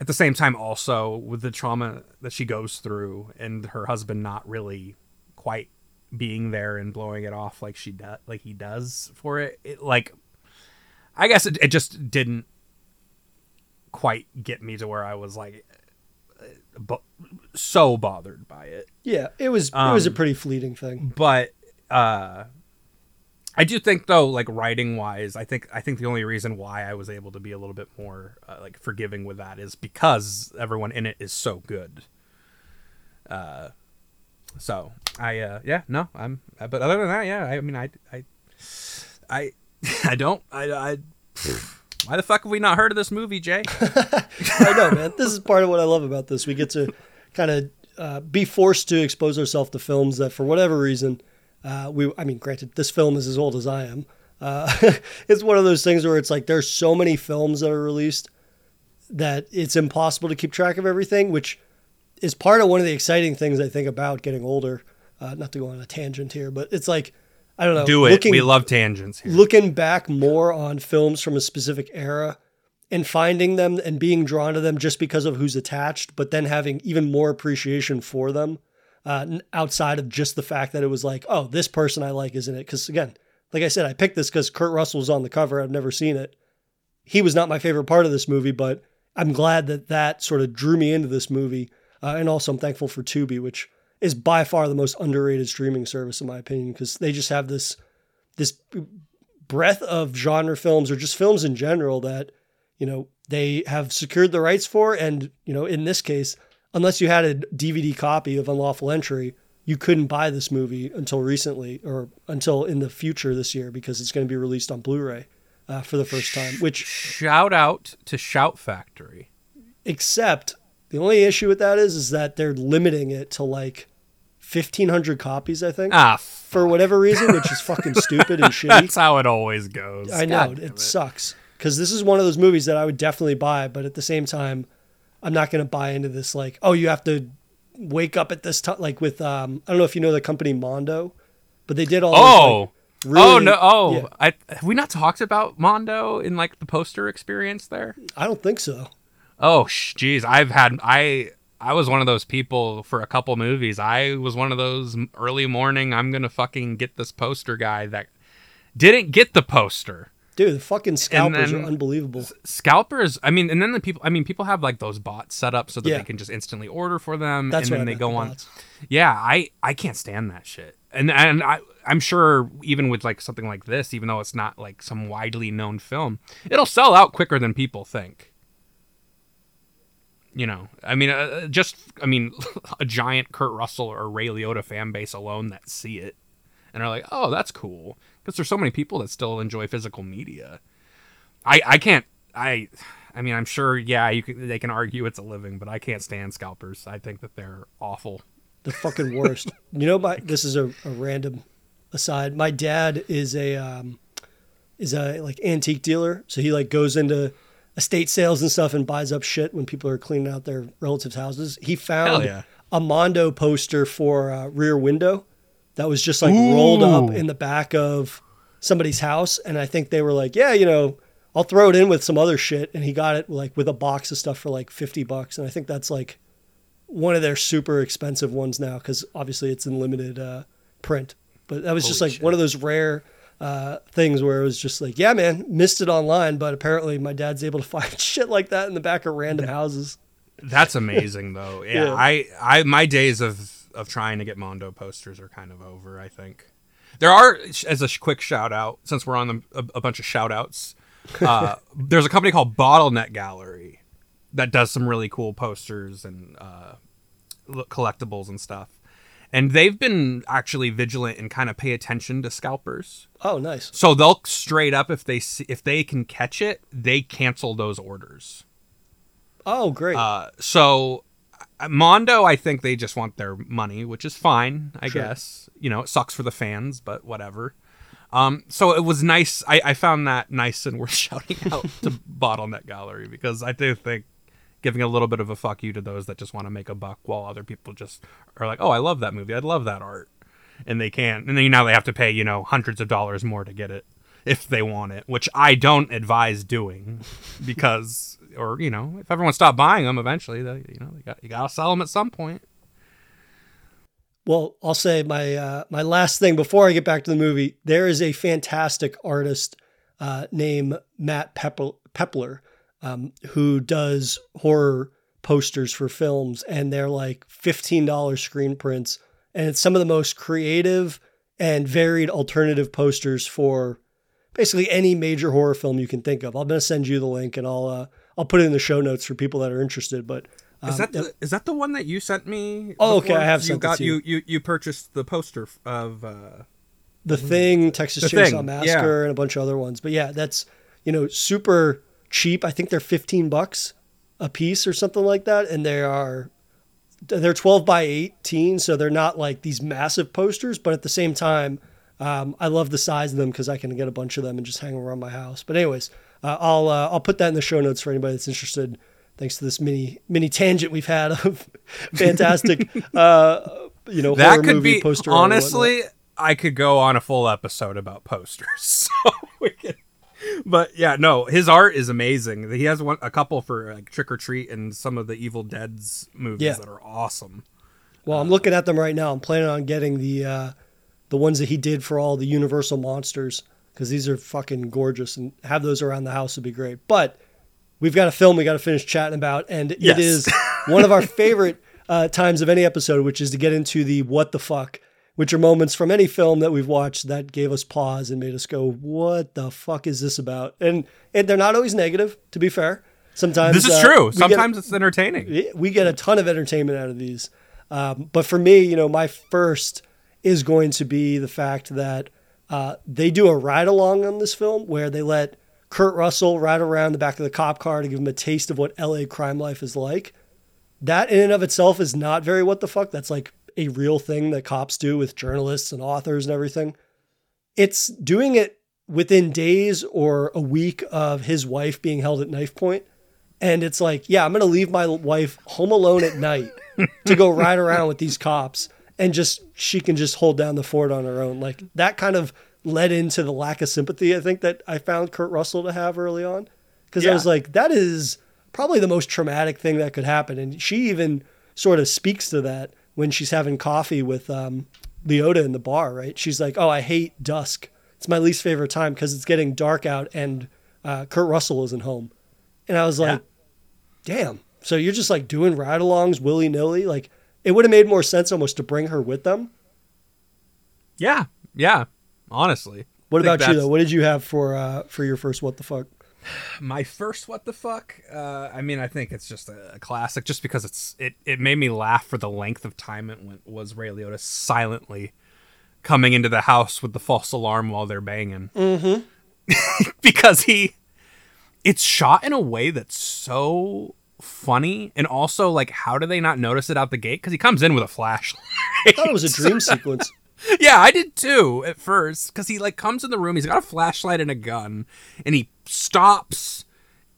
at the same time, also with the trauma that she goes through and her husband not really quite being there and blowing it off like she does, like he does for it. it like, I guess it, it just didn't quite get me to where I was like, uh, bo- so bothered by it
Yeah, it was it was a
Um,
pretty fleeting thing.
but uh I do think though like writing wise I think I think the only reason why I was able to be a little bit more uh, like forgiving with that is because everyone in it is so good. Uh so I uh yeah no I'm uh, but other than that yeah I mean I I I I don't I I why the fuck have we not heard of this movie, Jay?
I know, man. This is part of what I love about this. We get to kind of uh, be forced to expose ourselves to films that, for whatever reason, uh, we. I mean, granted, this film is as old as I am. Uh, it's one of those things where it's like there's so many films that are released that it's impossible to keep track of everything, which is part of one of the exciting things I think about getting older. Uh, not to go on a tangent here, but it's like I don't know.
Do it.
Looking,
we love tangents here.
looking back more on films from a specific era and finding them and being drawn to them just because of who's attached, but then having even more appreciation for them uh, outside of just the fact that it was like, oh, this person I like isn't it? Because again, like I said, I picked this because Kurt Russell was on the cover. I've never seen it. He was not my favorite part of this movie, but I'm glad that that sort of drew me into this movie. Uh, and also, I'm thankful for Tubi, which is by far the most underrated streaming service in my opinion, because they just have this this breadth of genre films or just films in general that you know they have secured the rights for and you know in this case unless you had a dvd copy of unlawful entry you couldn't buy this movie until recently or until in the future this year because it's going to be released on blu-ray uh, for the first time which
Shout out to Shout Factory.
except the only issue with that is is that they're limiting it to like 1500 copies i think
Ah,
for whatever reason which is fucking stupid and shitty
that's how it always goes.
I know
God damn
it, sucks because this is one of those movies that I would definitely buy, but at the same time, I'm not going to buy into this. Like, oh, you have to wake up at this time. Like with, um, I don't know if you know the company Mondo, but they did all.
Oh.
like,
oh no! Oh,
yeah.
I, have we not talked about Mondo in like the poster experience there?
I don't think so.
Oh, geez, I've had I I was one of those people for a couple movies. I was one of those early morning. I'm gonna fucking get this poster guy that didn't get the poster.
Dude, the fucking scalpers
then-
are unbelievable.
Scalpers. I mean, and then the people. I mean, people have like those bots set up so that
Yeah.
they can just instantly order for them,
That's
and then
I
they
meant,
go
the
on.
bots.
Yeah, I I can't stand that shit. And and I I'm sure even with like something like this, even though it's not like some widely known film, it'll sell out quicker than people think. You know, I mean, uh, just I mean, a giant Kurt Russell or Ray Liotta fan base alone that see it and are like, "Oh, that's cool," because there's so many people that still enjoy physical media. I I can't I I mean, I'm sure yeah, you can, they can argue it's a living, but I can't stand scalpers. I think that they're awful.
The fucking worst. you know, my this is a, a random aside. My dad is a um, is a like antique dealer, so he like goes into estate sales and stuff and buys up shit when people are cleaning out their relatives' houses. He found
yeah.
a Mondo poster for uh, Rear Window that was just like rolled up in the back of somebody's house, and I think they were like, yeah, you know. I'll throw it in with some other shit, and he got it like with a box of stuff for like fifty bucks, and I think that's like one of their super expensive ones now because obviously it's in limited uh, print. But that was just
Holy
like one of those rare uh, things where it was just like, yeah, man, missed it online, but apparently my dad's able to find shit like that in the back of random houses.
That's amazing though. Yeah,
Yeah.
I I my days of of trying to get Mondo posters are kind of over, I think. There are as a quick shout out since we're on the, a, a bunch of shout outs. Uh, there's a company called Bottleneck Gallery that does some really cool posters and uh, collectibles and stuff. And they've been actually vigilant and kind of pay attention to scalpers.
Oh, nice.
So they'll straight up if they see, if they can catch it, they cancel those orders.
Oh, great.
Uh, so Mondo, I think they just want their money, which is fine, I
Sure.
guess. You know, it sucks for the fans, but whatever. Um, so it was nice. I, I found that nice and worth shouting out to Bottleneck Gallery because I do think giving a little bit of a fuck you to those that just want to make a buck while other people just are like, oh, I love that movie. I'd love that art. And they can't. And then now they have to pay, you know, hundreds of dollars more to get it if they want it, which I don't advise doing because, or, you know, if everyone stopped buying them eventually, they, you know, you got, you got to sell them at some point.
Well, I'll say my uh, my last thing before I get back to the movie. There is a fantastic artist uh, named Matt Pepl- Pepler um, who does horror posters for films, and they're like fifteen dollars screen prints, and it's some of the most creative and varied alternative posters for basically any major horror film you can think of. I'm to send you the link, and I'll uh, I'll put it in the show notes for people that are interested. But um,
Is that the, is that the one that you sent me?
Oh, okay, I have
you
sent it
got
to you.
you. You you purchased the poster of. Uh,
The Thing, Texas
The
Chainsaw
Thing,
Massacre, and a bunch of other ones. But yeah, that's you know super cheap. I think they're fifteen bucks a piece or something like that, and they are they're twelve by eighteen, so they're not like these massive posters. But at the same time, um, I love the size of them because I can get a bunch of them and just hang them around my house. But anyways, uh, I'll uh, I'll put that in the show notes for anybody that's interested. Thanks to this mini mini tangent we've had of fantastic, uh, you know,
that could
movie
be
poster. art and whatnot.
honestly. I could go on a full episode about posters. So we could but yeah, no, his art is amazing. He has one a couple for like Trick or Treat and some of the Evil Dead's movies
Yeah.
that are awesome.
Well, I'm looking at them right now. I'm planning on getting the uh, the ones that he did for all the Universal monsters because these are fucking gorgeous, and have those around the house would be great. But we've got a film we got to finish chatting about, and
Yes.
it is one of our favorite uh, times of any episode, which is to get into the what the fuck, which are moments from any film that we've watched that gave us pause and made us go, "What the fuck is this about?" And and they're not always negative, to be fair. Sometimes
This is
uh,
true.
we get-
Sometimes it's entertaining.
we get a ton of entertainment out of these. Um, but for me, you know, my first is going to be the fact that uh, they do a ride along on this film where they let Kurt Russell ride around the back of the cop car to give him a taste of what LA crime life is like. That in and of itself is not very what the fuck. That's like a real thing that cops do with journalists and authors and everything. It's doing it within days or a week of his wife being held at knife point. And it's like, yeah, I'm going to leave my wife home alone at night to go ride around with these cops and just, she can just hold down the fort on her own. Like that kind of led into the lack of sympathy I think that I found Kurt Russell to have early on. Cause I was like, that is probably the most traumatic thing that could happen. And she even sort of speaks to that when she's having coffee with um, Liotta in the bar, right? She's like, oh, I hate dusk. It's my least favorite time because it's getting dark out and uh, Kurt Russell isn't home. And I was like, damn. So you're just like doing ride alongs willy nilly? Like it would have made more sense almost to bring her with them.
Yeah. Yeah. Honestly.
What about you though? What did you have for uh, for your first what the fuck?
my first what the fuck uh i mean i think it's just a, a classic just because it's it, it made me laugh for the length of time it went was ray liotta silently coming into the house with the false alarm while they're banging mm-hmm. because he it's shot in a way that's so funny and also like how do they not notice it out the gate because he comes in with a flashlight
I thought it was a dream sequence.
yeah, I did too at first because he like comes in the room. He's got a flashlight and a gun, and he stops,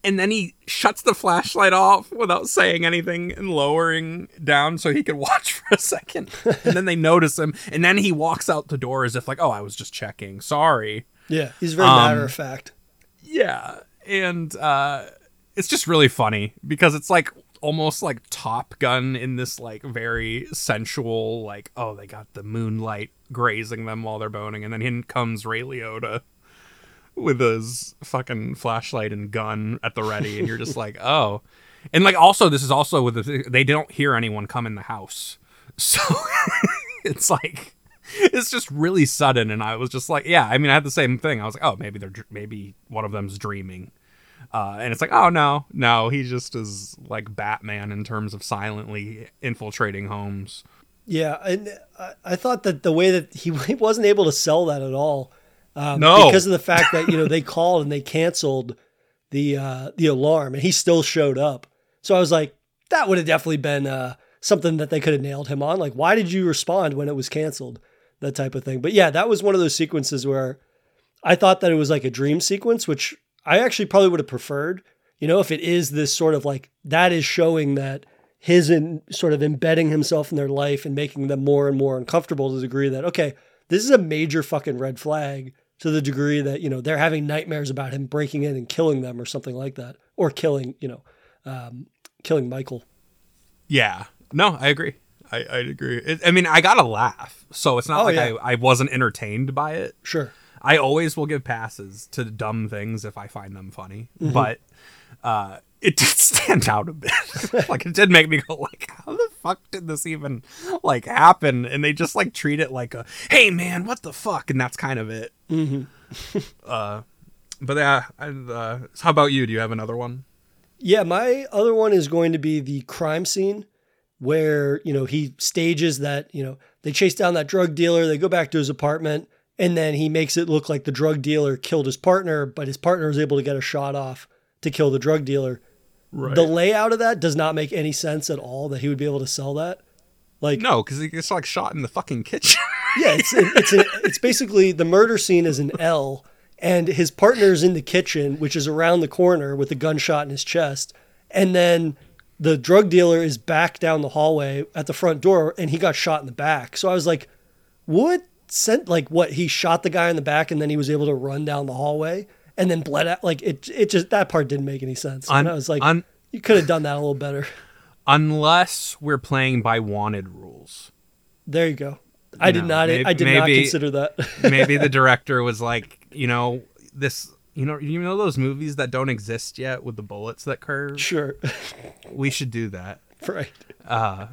and then he shuts the flashlight off without saying anything and lowering down so he could watch for a second. and then they notice him, and then he walks out the door as if like, "Oh, I was just checking. Sorry."
Yeah, he's very
Um,
matter of fact.
Yeah, and uh, it's just really funny because it's like almost like Top Gun in this like very sensual like oh they got the moonlight grazing them while they're boning, and then in comes Ray Liotta with his fucking flashlight and gun at the ready, and you're just like oh, and like also this is also with the, they don't hear anyone come in the house, so it's like it's just really sudden and i was just like yeah i mean i had the same thing. I was like oh maybe they're maybe one of them's dreaming uh, and it's like oh no no he just is like batman in terms of silently infiltrating homes
Yeah, and I, thought that the way that he, he wasn't able to sell that at all, um,
No.
because of the fact that you know they called and they canceled the uh, the alarm, and he still showed up. So I was like, that would have definitely been uh, something that they could have nailed him on. Like, why did you respond when it was canceled? That type of thing. But yeah, that was one of those sequences where I thought that it was like a dream sequence, which I actually probably would have preferred. You know, if it is this sort of like that is showing that his in sort of embedding himself in their life and making them more and more uncomfortable to the degree that okay, this is a major fucking red flag to the degree that you know they're having nightmares about him breaking in and killing them or something like that, or killing you know, um, killing Michael.
yeah no i agree i, I agree it, i mean i gotta laugh so it's not
Oh,
like
yeah.
I, I wasn't entertained by it
Sure.
I always will give passes to dumb things if I find them funny,
Mm-hmm.
but uh, it did stand out a bit. like it did make me go like, how the fuck did this even like happen? And they just like treat it like a, hey man, what the fuck? And that's kind of it. Mm-hmm. uh, but yeah, I, uh, how about you? Do you have another one?
Yeah, my other one is going to be the crime scene where, you know, he stages that, you know, they chase down that drug dealer, they go back to his apartment, and then he makes it look like the drug dealer killed his partner, but his partner is able to get a shot off to kill the drug dealer.
Right.
The layout of that does not make any sense at all that he would be able to sell that. Like,
no, because it's like shot in the fucking kitchen.
yeah, it's it's a, it's basically the murder scene is an L, and his partner's in the kitchen, which is around the corner with a gunshot in his chest, and then the drug dealer is back down the hallway at the front door, and he got shot in the back. So I was like, what sent like what he shot the guy in the back and then he was able to run down the hallway and then bled out. Like it, it just that part didn't make any sense.
Un-
and I was like,
un-
you could have done that a little better.
Unless we're playing by wanted rules.
There you go. I did
know,
not.
may-
I did not consider that.
Maybe the director was like, you know, this you know you know those movies that don't exist yet with the bullets that curve?
sure,
We should do that.
right.
Uh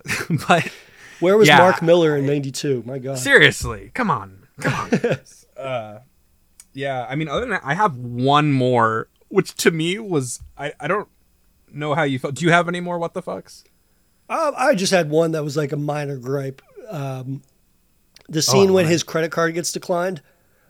but
Where was
Yeah.
Mark Millar in '92? My God.
seriously, come on. Come on. uh yeah, I mean other than that, I have one more which to me was I I don't know how you felt. Do you have any more what the fucks?
Um, I just had one that was like a minor gripe. Um, the scene when
right.
his credit card gets declined.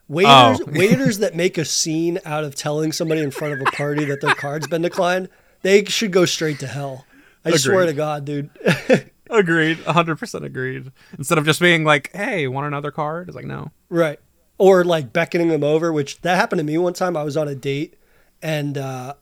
Waiters,
Oh.
waiters that make a scene out of telling somebody in front of a party that their card's been declined, they should go straight to hell. I swear to God, dude.
Agreed. 100% agreed. Instead of just being like, "Hey, want another card?" It's like, "No."
Right. Or like beckoning them over, which that happened to me one time. I was on a date and uh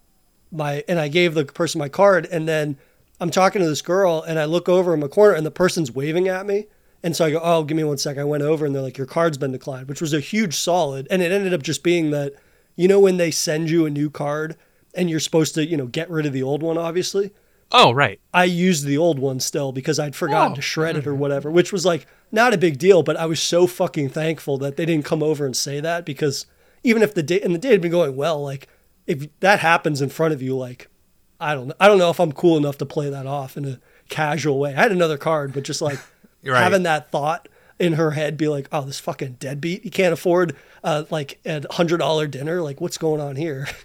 my and I gave the person my card and then I'm talking to this girl and I look over in the corner and the person's waving at me. And so I go, Oh, give me one sec. I went over and they're like, Your card's been declined, which was a huge solid. And it ended up just being that, you know, when they send you a new card and you're supposed to, you know, get rid of the old one, obviously.
Oh, right.
I used the old one still because I'd forgotten
Oh.
to shred it or whatever, which was like not a big deal, but I was so fucking thankful that they didn't come over and say that because even if the day and the day had been going well, like if that happens in front of you, like I don't I don't know if I'm cool enough to play that off in a casual way. I had another card, but just like
Right.
having that thought in her head be like, oh, this fucking deadbeat, he can't afford uh, like a hundred dollar dinner. Like what's going on here?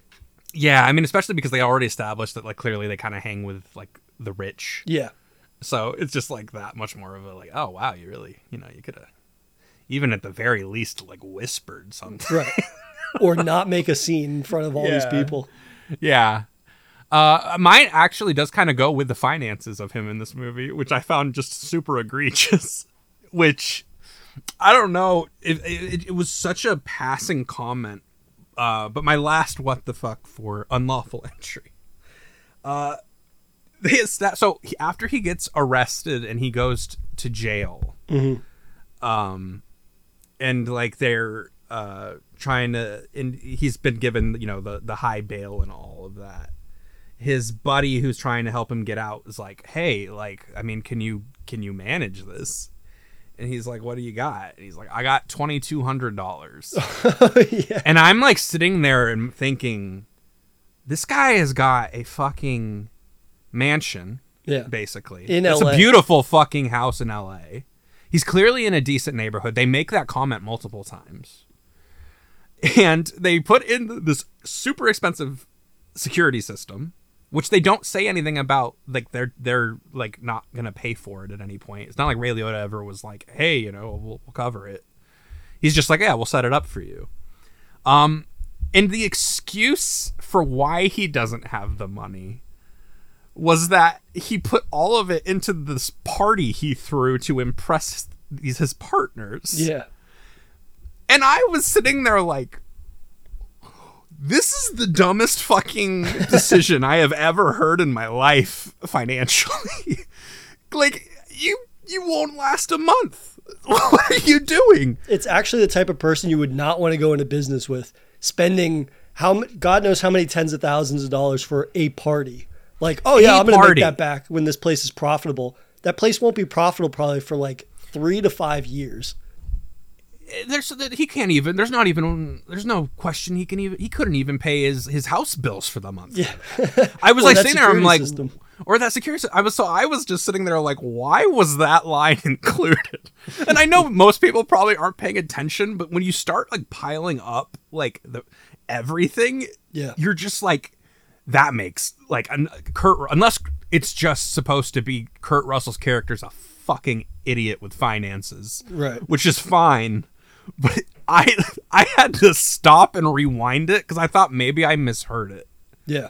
Yeah, I mean, especially because they already established that, like, clearly they kind of hang with like the rich.
yeah.
So it's just like that much more of a like, oh wow, you really, you know, you could have, even at the very least, like whispered something.
Right. or not make a scene in front of all these people.
yeah. Uh, mine actually does kind of go with the finances of him in this movie, which I found just super egregious. which I don't know. It, it, it was such a passing comment. Uh, but my last what the fuck for unlawful entry. Uh, so he, after he gets arrested and he goes t- to jail, um, and like they're uh trying to, and he's been given you know the the high bail and all of that. His buddy who's trying to help him get out is like, hey, like I mean, can you can you manage this? And he's like, "What do you got?" And he's like, "I got twenty two hundred dollars."
yeah.
And I'm like sitting there and thinking, this guy has got a fucking mansion,
Yeah.
basically.
In
it's
LA.
a beautiful fucking house in LA. He's clearly in a decent neighborhood. They make that comment multiple times. And they put in this super expensive security system, which they don't say anything about. Like they're they're like not gonna pay for it at any point. It's not like Ray Liotta ever was like, "Hey, you know, we'll, we'll cover it." He's just like, "Yeah, we'll set it up for you." Um, and the excuse for why he doesn't have the money was that he put all of it into this party he threw to impress these his partners.
Yeah.
And I was sitting there like, this is the dumbest fucking decision I have ever heard in my life financially. like, you you won't last a month. What are you doing?
It's actually the type of person you would not want to go into business with, spending how God knows how many tens of thousands of dollars for a party. Like, oh yeah,
A
I'm going to make that back when this place is profitable. That place won't be profitable probably for like three to five years.
There's that he can't even. There's not even. There's no question he can even. He couldn't even pay his his house bills for the month.
Yeah.
I was
Or
like sitting there. I'm like,
system.
or that security. I was so I was just sitting there like, why was that line included? And I know most people probably aren't paying attention, but when you start like piling up like the everything,
Yeah.
you're just like, that makes like un- Kurt unless it's just supposed to be Kurt Russell's character's a fucking idiot with finances,
Right.
Which is fine, but I I had to stop and rewind it because I thought maybe I misheard it.
Yeah.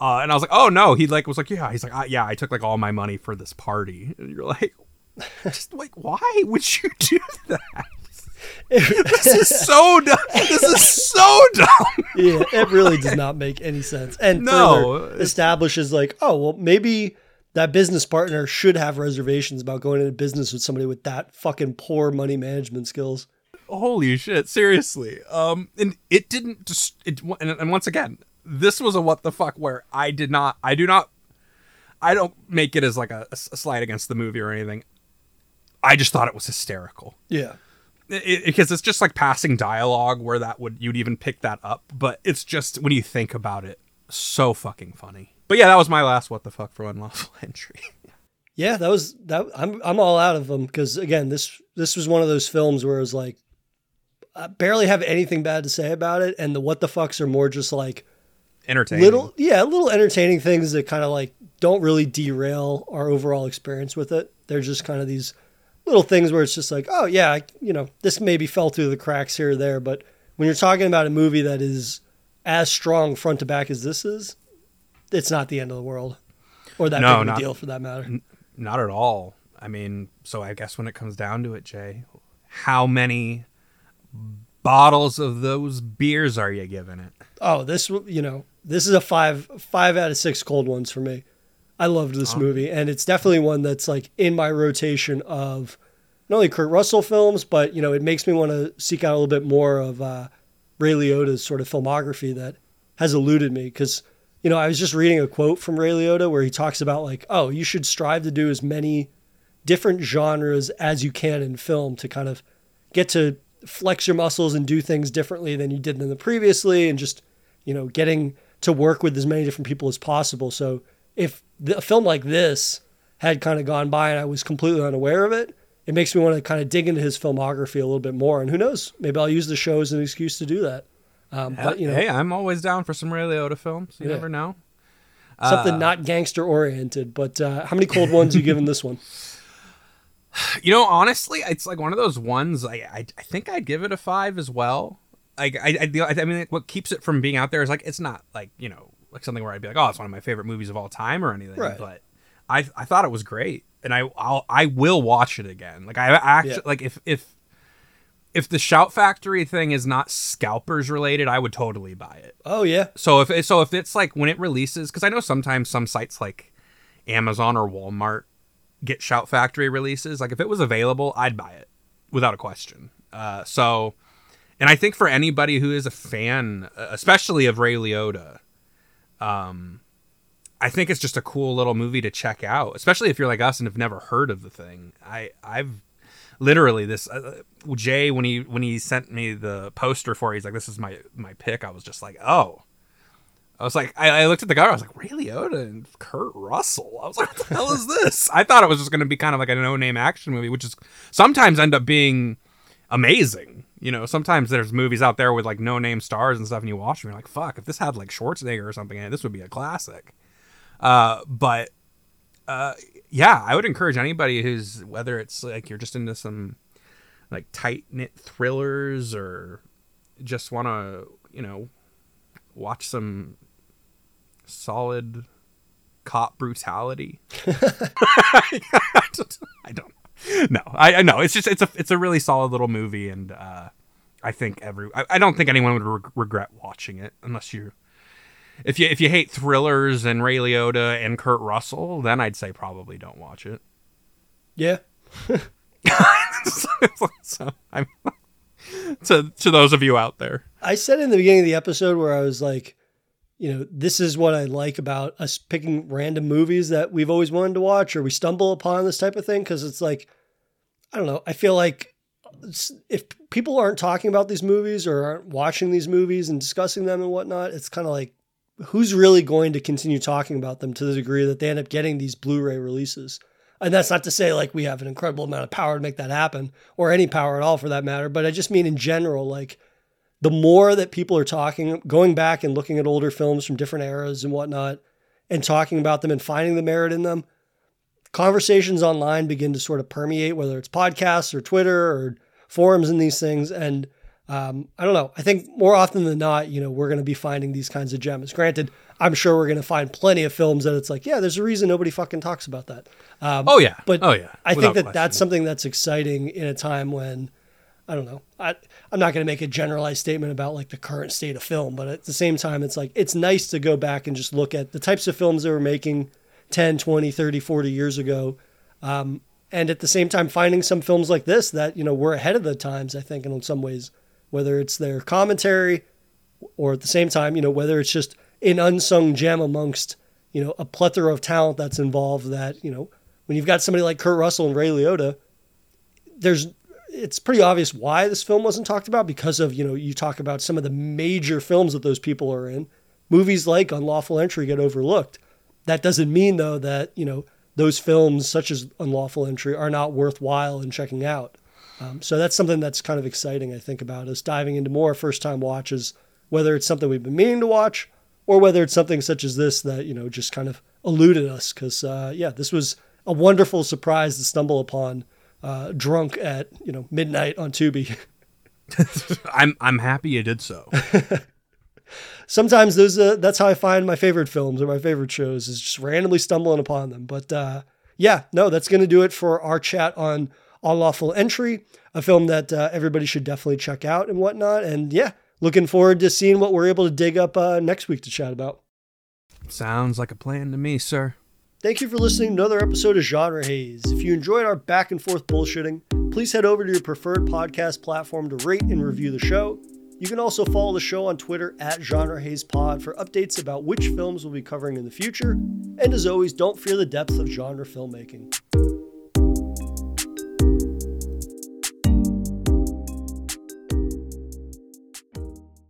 Uh, and I was like, oh no, he like was like, yeah, he's like, I, yeah, I took like all my money for this party, and you're like, just like, why would you do that? this is so dumb. This is so dumb.
yeah, it really does not make any sense. And
No.
further establishes like, oh well, maybe that business partner should have reservations about going into business with somebody with that fucking poor money management skills.
Holy shit, seriously. Um, and it didn't just it. And, and once again, this was a what the fuck where I did not, I do not, I don't make it as like a, a slide against the movie or anything. I just thought it was hysterical.
Yeah.
It, because it's just like passing dialogue where that would you'd even pick that up, but it's just when you think about it, so fucking funny. But yeah, that was my last what the fuck for unlawful entry.
Yeah, that was that. I'm I'm all out of them because again, this this was one of those films where it was like, I barely have anything bad to say about it, and the what the fucks are more just like
Entertaining.
little, yeah, little entertaining things that kind of like don't really derail our overall experience with it. They're just kind of these little things where it's just like, oh yeah, I, you know, this maybe fell through the cracks here or there, but when you're talking about a movie that is as strong front to back as this is, it's not the end of the world, or that
No,
big of a
not-
deal for that matter.
Not at all. I mean, so I guess when it comes down to it, Jay, how many bottles of those beers are you giving it?
Oh, this you know, this is a five five out of six cold ones for me. I loved this movie, and it's definitely one that's like in my rotation of not only Kurt Russell films, but you know, it makes me want to seek out a little bit more of uh, Ray Liotta's sort of filmography that has eluded me because you know I was just reading a quote from Ray Liotta where he talks about like, oh, you should strive to do as many different genres as you can in film to kind of get to flex your muscles and do things differently than you did in the previously and just you know getting to work with as many different people as possible so if the, a film like this had kind of gone by and i was completely unaware of it it makes me want to kind of dig into his filmography a little bit more and who knows maybe i'll use the show as an excuse to do that um, but you know
hey, I'm always down for some Ray Liotta films. You
Yeah.
never know.
something not gangster oriented but uh, how many cold ones you giving this one
You know, honestly, it's like one of those ones. I I, I think I'd give it a five as well. Like I I, I mean, like, what keeps it from being out there is like it's not like you know like something where I'd be like, oh, it's one of my favorite movies of all time or anything.
Right.
But I I thought it was great, and I I'll, I will watch it again. Like I actually
Yeah.
like if if if the Shout Factory thing is not scalpers related, I would totally buy it.
oh yeah
So if so if it's like when it releases, because I know sometimes some sites like Amazon or Walmart get Shout Factory releases. Like if it was available, I'd buy it without a question. Uh, so, and I think for anybody who is a fan, uh, especially of Ray Liotta, um, I think it's just a cool little movie to check out, especially if you're like us and have never heard of the thing. I I've literally this uh, Jay when he when he sent me the poster for it, he's like this is my my pick. I was just like oh. I was like, I, I looked at the guy. I was like, Ray Liotta and Kurt Russell. I was like, what the hell is this? I thought it was just going to be kind of like a no-name action movie, which is sometimes end up being amazing. You know, sometimes there's movies out there with like no-name stars and stuff, and you watch them, you're like, fuck, if this had like Schwarzenegger or something in it, this would be a classic. Uh, but uh, yeah, I would encourage anybody who's whether it's like you're just into some like tight knit thrillers or just want to you know watch some solid cop brutality. I don't. No, I, I know it's just it's a it's a really solid little movie, and uh, I think every I, I don't think anyone would re- regret watching it unless you if you if you hate thrillers and Ray Liotta and Kurt Russell, then I'd say probably don't watch it.
yeah
so I'm to to those of you out there.
I said in the beginning of the episode where I was like, you know, this is what I like about us picking random movies that we've always wanted to watch or we stumble upon this type of thing. Cause it's like, I don't know. I feel like if people aren't talking about these movies or aren't watching these movies and discussing them and whatnot, it's kind of like, who's really going to continue talking about them to the degree that they end up getting these Blu ray releases? And that's not to say like we have an incredible amount of power to make that happen or any power at all for that matter. But I just mean in general, like, the more that people are talking, going back and looking at older films from different eras and whatnot, and talking about them and finding the merit in them, conversations online begin to sort of permeate, whether it's podcasts or Twitter or forums and these things. And um, I don't know. I think more often than not, you know, we're going to be finding these kinds of gems. Granted, I'm sure we're going to find plenty of films that it's like, yeah, there's a reason nobody fucking talks about that. Um,
Oh yeah,
but
oh yeah.
I think that that's something that's exciting in a time when I don't know. I I'm not going to make a generalized statement about like the current state of film, but at the same time it's like it's nice to go back and just look at the types of films they were making 10, 20, 30, 40 years ago. Um, and at the same time finding some films like this that you know were ahead of the times. I think, and in some ways, whether it's their commentary or at the same time, you know, whether it's just an unsung gem amongst you know a plethora of talent that's involved. That you know, when you've got somebody like Kurt Russell and Ray Liotta, there's it's pretty obvious why this film wasn't talked about because of you know you talk about some of the major films that those people are in. Movies like unlawful entry get overlooked. That doesn't mean though that you know those films such as unlawful entry are not worthwhile in checking out. Um, so that's something that's kind of exciting i think about us diving into more first time watches whether it's something we've been meaning to watch or whether it's something such as this that you know just kind of eluded us. Because uh, yeah this was a wonderful surprise to stumble upon uh, drunk at you know midnight on Tubi.
I'm I'm happy you did so.
Sometimes those uh, that's how I find my favorite films or my favorite shows is just randomly stumbling upon them. But uh, yeah, no, that's going to do it for our chat on Unlawful Entry, a film that uh, everybody should definitely check out and whatnot. And yeah, looking forward to seeing what we're able to dig up uh, next week to chat about.
Sounds like a plan to me, sir.
Thank you for listening to another episode of Genre Haze. If you enjoyed our back and forth bullshitting, please head over to your preferred podcast platform to rate and review the show. You can also follow the show on Twitter at Genre Haze Pod for updates about which films we'll be covering in the future. And as always, don't fear the depth of genre filmmaking.